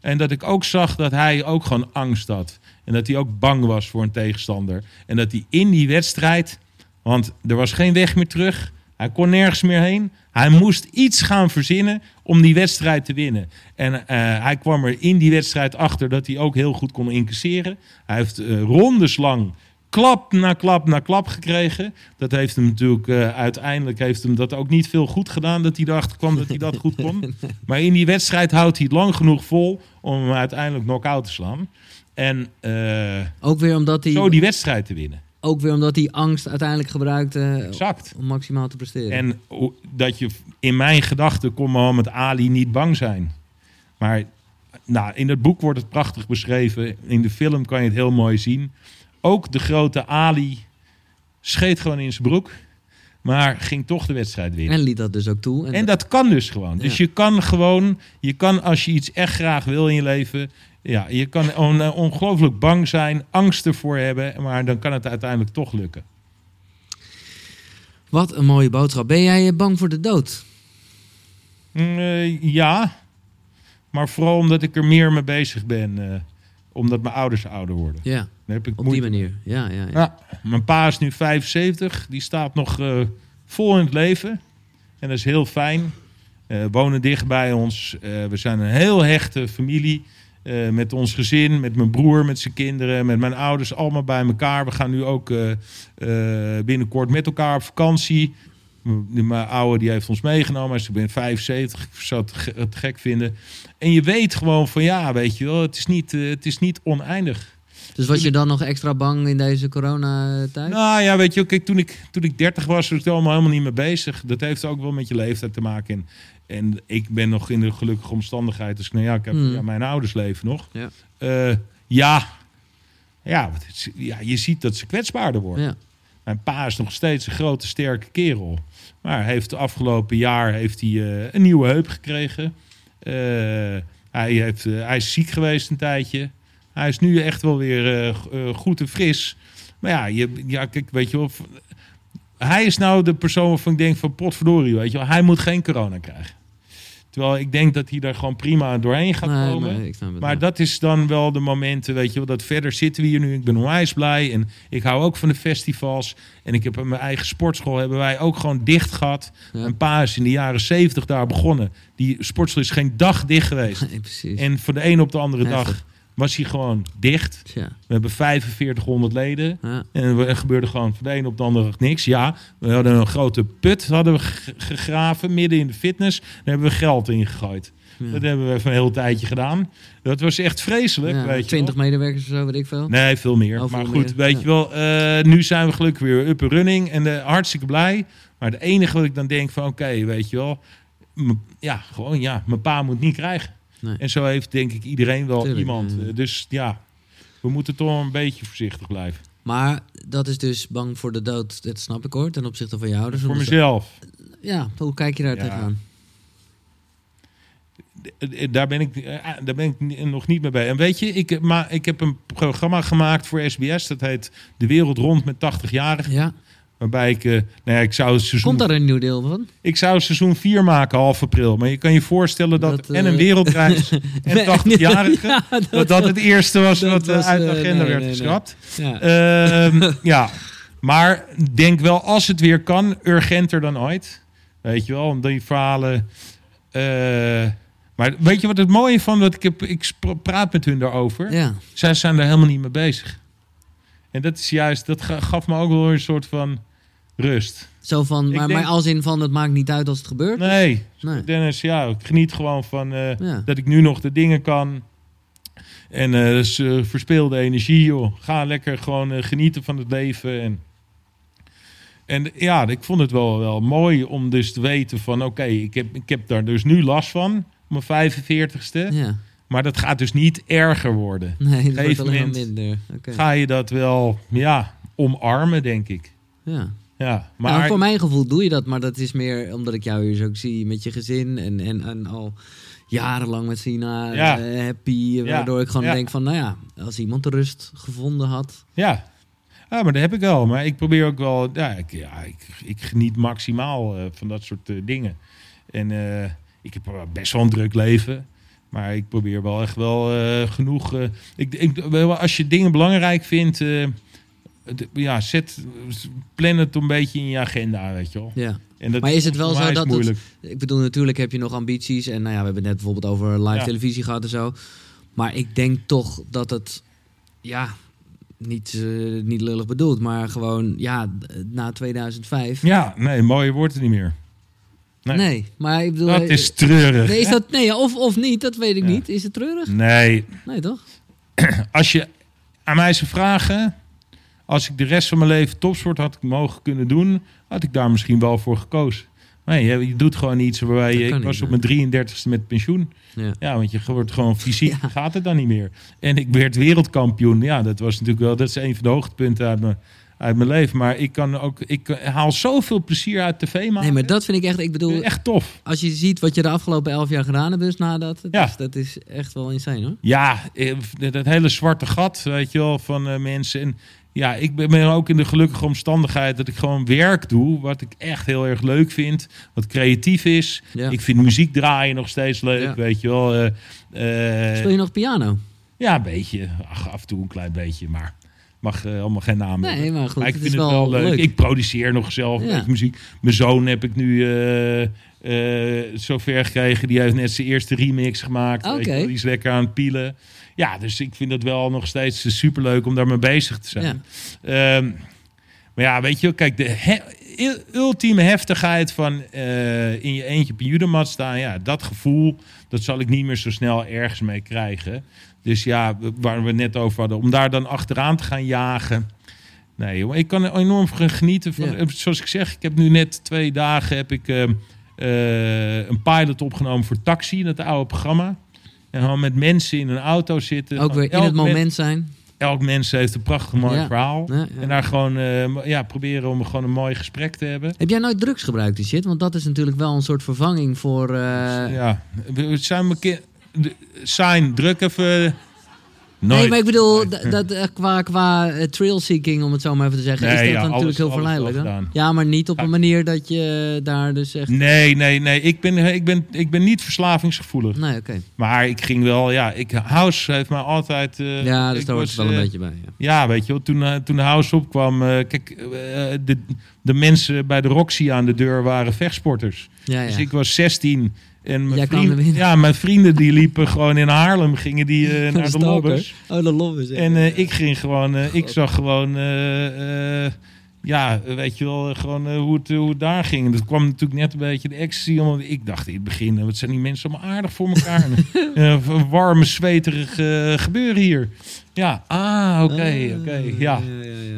En dat ik ook zag dat hij ook gewoon angst had. En dat hij ook bang was voor een tegenstander. En dat hij in die wedstrijd, want er was geen weg meer terug. Hij kon nergens meer heen. Hij moest iets gaan verzinnen om die wedstrijd te winnen. En uh, hij kwam er in die wedstrijd achter dat hij ook heel goed kon incasseren. Hij heeft uh, rondes lang klap na klap na klap gekregen. Dat heeft hem natuurlijk uh, uiteindelijk heeft hem dat ook niet veel goed gedaan dat hij erachter kwam dat hij dat goed kon. [laughs] Maar in die wedstrijd houdt hij het lang genoeg vol om hem uiteindelijk knock-out te slaan. En uh, ook weer omdat hij zo die wedstrijd te winnen. Ook weer omdat hij angst uiteindelijk gebruikte exact. om maximaal te presteren. En dat je in mijn gedachten kon Mohammed Ali niet bang zijn. Maar nou, in het boek wordt het prachtig beschreven. In de film kan je het heel mooi zien. Ook de grote Ali scheet gewoon in zijn broek. Maar ging toch de wedstrijd winnen. En liet dat dus ook toe. En, en dat kan dus gewoon. Dus je kan gewoon, je kan als je iets echt graag wil in je leven, ja, je kan on, uh, ongelooflijk bang zijn, angst ervoor hebben, maar dan kan het uiteindelijk toch lukken. Wat een mooie boodschap. Ben jij eh, bang voor de dood? Mm, uh, ja, maar vooral omdat ik er meer mee bezig ben. Uh, omdat mijn ouders ouder worden. Ja, Dan heb ik op die manier. Ja, ja, ja. ja, mijn pa is nu 75. Die staat nog vol in het leven. En dat is heel fijn. wonen dicht bij ons. we zijn een heel hechte familie. Uh, met ons gezin, met mijn broer, met zijn kinderen, met mijn ouders, allemaal bij elkaar. We gaan nu ook uh, uh, binnenkort met elkaar op vakantie. Mijn oude die heeft ons meegenomen. Dus ik ben 75, ik zou het gek vinden. En je weet gewoon van ja, weet je wel, het is niet, het is niet oneindig. Dus was je dan nog extra bang in deze coronatijd? Nou ja, weet je, kijk, toen ik, toen ik 30 was, was ik allemaal helemaal niet mee bezig. Dat heeft ook wel met je leeftijd te maken. En, en ik ben nog in de gelukkige omstandigheid. Dus nou ja, ik heb hmm. ja, mijn ouders leven nog. Ja. Uh, ja. Ja, ja, je ziet dat ze kwetsbaarder worden. Ja. Mijn pa is nog steeds een grote, sterke kerel. Maar heeft de afgelopen jaar heeft hij, uh, een nieuwe heup gekregen. Uh, hij, heeft, hij is ziek geweest een tijdje. Hij is nu echt wel weer goed en fris. Maar ja, je, ja kijk, weet je wel. Hij is nou de persoon waarvan ik denk van potverdorie, weet je wel. Hij moet geen corona krijgen. Terwijl ik denk dat hij daar gewoon prima doorheen gaat komen. maar dat is dan wel de momenten, weet je wel, dat verder zitten we hier nu. Ik ben onwijs blij en ik hou ook van de festivals. En ik heb mijn eigen sportschool, hebben wij ook gewoon dicht gehad. Een paar is in de jaren zeventig daar begonnen. Die sportschool is geen dag dicht geweest. [laughs] en van de een op de andere dag was hij gewoon dicht. We hebben 4500 leden. En er gebeurde gewoon van de een op de andere niks. Ja, we hadden een grote put hadden we gegraven midden in de fitness. Daar hebben we geld in gegooid. Dat hebben we even een heel tijdje gedaan. Dat was echt vreselijk. Ja, weet 20 medewerkers of zo, weet ik veel. Nee, veel meer. Oh, maar goed, weet je wel. Uh, nu zijn we gelukkig weer up and running. En uh, hartstikke blij. Maar het enige wat ik dan denk van... Oké, weet je wel. Ja, gewoon ja. Mijn pa moet niet krijgen. En zo heeft denk ik iedereen wel iemand. Eh, dus ja, we moeten toch een beetje voorzichtig blijven. Maar dat is dus bang voor de dood, dat snap ik hoor, ten opzichte van je ouders. Voor mezelf. Ja, hoe kijk je daar tegenaan? Daar ben, ik, eh, daar ben ik nog niet mee bij. En weet je, ik, maar ik heb een programma gemaakt voor SBS. Dat heet De Wereld Rond met 80-jarigen. Ja. Waarbij ik, uh, nou ja, ik zou seizoen... Komt daar een nieuw deel van? Ik zou seizoen 4 maken, half april. Maar je kan je voorstellen dat, en een eh, wereldreis [laughs] en 80-jarigen... [laughs] dat, dat, het eerste was wat uit de agenda nee, werd nee, geschrapt. Ja. Uh, [laughs] ja, maar denk wel, als het weer kan, urgenter dan ooit. Weet je wel, om die verhalen... Uh, maar weet je wat het mooie van, wat ik, heb, ik praat met hun daarover. Ja. Zij zijn er helemaal niet mee bezig. En dat is juist, dat gaf me ook wel een soort van rust. Zo van, maar, maar als in van, het maakt niet uit als het gebeurt? Nee, nee. Dennis, ja, ik geniet gewoon van uh, dat ik nu nog de dingen kan. En uh, dus uh, verspeelde energie, joh. Ga lekker gewoon genieten van het leven. En, en ja, ik vond het wel, wel mooi om dus te weten van... oké, ik, heb, ik heb daar dus nu last van, mijn 45ste. Ja. Maar dat gaat dus niet erger worden. Nee, dat wordt alleen minder. Ga je dat wel ja, omarmen, denk ik. Ja. Ja, maar nou, voor mijn gevoel doe je dat, maar dat is meer omdat ik jou hier zo zie met je gezin en, en, en al jarenlang met Sina ja. uh, happy, waardoor ik gewoon denk van, nou ja, als iemand de rust gevonden had. Ja, ja maar dat heb ik wel. Maar ik probeer ook wel, ja, ik, ik, ik geniet maximaal uh, van dat soort uh, dingen. En ik heb best wel een druk leven. Maar ik probeer wel echt wel uh, genoeg. Uh, ik, ik, als je dingen belangrijk vindt, uh, ja, zet, plan het een beetje in je agenda, weet je wel. Ja. En dat maar is het wel zo dat het, ik bedoel, natuurlijk heb je nog ambities en nou ja, we hebben net bijvoorbeeld over live televisie gehad en zo. Maar ik denk toch dat het, ja, niet, niet lullig bedoeld, maar gewoon, ja, na 2005. Ja, nee, mooie wordt het niet meer. Nee. maar ik bedoel... Dat is treurig. Nee, is dat, nee of, of niet, dat weet ik niet. Is het treurig? Nee. Nee, toch? [clears throat] Als je aan mij zou vragen... Als ik de rest van mijn leven topsport had mogen kunnen doen... had ik daar misschien wel voor gekozen. Nee, je, je doet gewoon iets waarbij je... Ik was op mijn 33ste met pensioen. Ja. ja, want je wordt gewoon fysiek... Gaat het dan niet meer. En ik werd wereldkampioen. Ja, dat was natuurlijk wel... Dat is een van de hoogtepunten uit mijn uit mijn leven. Maar ik kan ook, ik haal zoveel plezier uit tv maken. Nee, maar dat vind ik echt, ik bedoel, echt tof. Als je ziet wat je de afgelopen elf jaar gedaan hebt, dus nadat, dat, ja. is, dat is echt wel insane hoor. Ja, eh, dat hele zwarte gat, weet je wel, van uh, mensen. En ja, ik ben ook in de gelukkige omstandigheid dat ik gewoon werk doe, wat ik echt heel erg leuk vind, wat creatief is. Ja. Ik vind muziek draaien nog steeds leuk, weet je wel. Uh, Speel je nog piano? Ja, een beetje. Ach, af en toe een klein beetje, maar mag uh, allemaal geen naam Nee, maar goed. ik vind het, wel, leuk. Ik produceer nog zelf ja. muziek. Mijn zoon heb ik nu uh, uh, zover gekregen. Die heeft net zijn eerste remix gemaakt. Okay. Die is lekker aan het pielen. Ja, dus ik vind het wel nog steeds super leuk om daarmee bezig te zijn. Ja. Um, maar ja, weet je, kijk, de ultieme heftigheid van in je eentje op een judemat staan. Ja, dat gevoel, dat zal ik niet meer zo snel ergens mee krijgen. Dus ja, waar we net over hadden, om daar dan achteraan te gaan jagen. Nee, ik kan er enorm van genieten. Van, Zoals ik zeg, ik heb nu net twee dagen heb ik, uh, uh, een pilot opgenomen voor Taxi, dat oude programma. En gewoon met mensen in een auto zitten. Ook weer in het moment zijn. Elk mens heeft een prachtig mooi verhaal. en daar gewoon uh, ja, proberen om gewoon een mooi gesprek te hebben. Heb jij nooit drugs gebruikt, die shit? Want dat is natuurlijk wel een soort vervanging voor... Ja, we zijn bekend... Zijn, druk even Nee, maar ik bedoel, dat, eh, qua, qua uh, trail seeking, om het zo maar even te zeggen, is dat natuurlijk heel verleidelijk. Ja, maar niet op een manier dat je daar dus echt... Nee, nee, nee. Ik ben, ik ben, ik ben niet verslavingsgevoelig. Nee, oké. Maar ik ging wel, ja, ik, House heeft mij altijd... Uh, ja, dus daar hoort wel een beetje bij. Ja, ja weet je wel, toen, toen de House opkwam, kijk, de, de mensen bij de Roxy aan de deur waren vechtsporters. Ja, ja. Dus ik was 16 en mijn, vriend, ja, mijn vrienden die liepen gewoon in Haarlem, gingen die uh, [laughs] naar de lobbers. Oh, de lobbers. En uh, ik ging gewoon, uh, ik zag gewoon, ja, weet je wel, gewoon hoe, het, hoe het daar ging. Dat kwam natuurlijk net een beetje de ecstasy. Omdat ik dacht in het begin, wat zijn die mensen allemaal aardig voor elkaar. [laughs] warme, zweterig gebeuren hier. Ja, ah, oké, ah, oké, ja.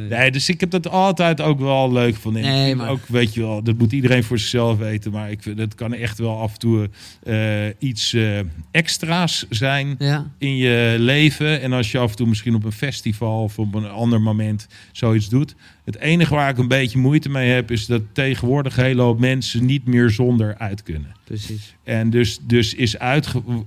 Nee, dus ik heb dat altijd ook wel leuk van. Nee, maar... Ook, weet je wel, dat moet iedereen voor zichzelf weten. Maar ik vind, dat kan echt wel af en toe uh, iets uh, extra's zijn in je leven. En als je af en toe misschien op een festival of op een ander moment zoiets doet. Het enige waar ik een beetje moeite mee heb, is dat tegenwoordig een hele hoop mensen niet meer zonder uit kunnen. Precies. En dus, dus is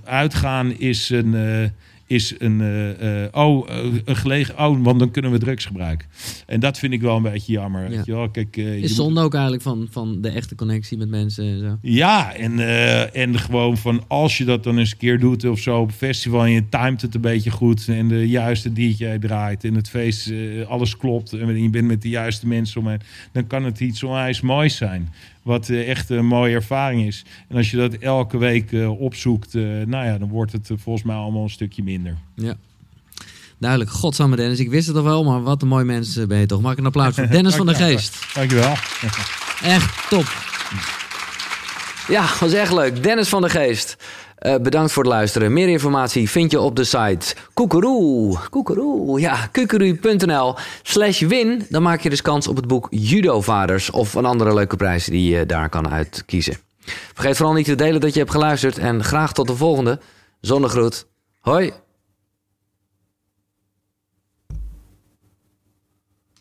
uitgaan is een... Uh, is een, uh, oh, uh, een gelegen, oh, want dan kunnen we drugs gebruiken. En dat vind ik wel een beetje jammer. Weet je wel? Kijk, is zonde ook eigenlijk van, van de echte connectie met mensen en zo. Ja, en, en gewoon van als je dat dan eens een keer doet of zo op festival en je timet het een beetje goed en de juiste DJ draait en het feest, alles klopt en je bent met de juiste mensen omheen, dan kan het iets onwijs moois zijn. Wat uh, echt een mooie ervaring is. En als je dat elke week uh, opzoekt, uh, nou ja, dan wordt het volgens mij allemaal een stukje minder. Ja. Duidelijk. Godsamme Dennis, ik wist het al wel, maar wat een mooi mens ben je toch. Maak een applaus voor [laughs] Dennis van der Geest. Dankjewel. Echt top. [laughs] Ja, was echt leuk. Dennis van der Geest. Uh, bedankt voor het luisteren. Meer informatie vind je op de site koekeroe. Koekeroe, ja, kukeroe.nl slash win. Dan maak je dus kans op het boek Judo-vaders of een andere leuke prijs die je daar kan uitkiezen. Vergeet vooral niet te delen dat je hebt geluisterd en graag tot de volgende. Zonnegroet. Hoi.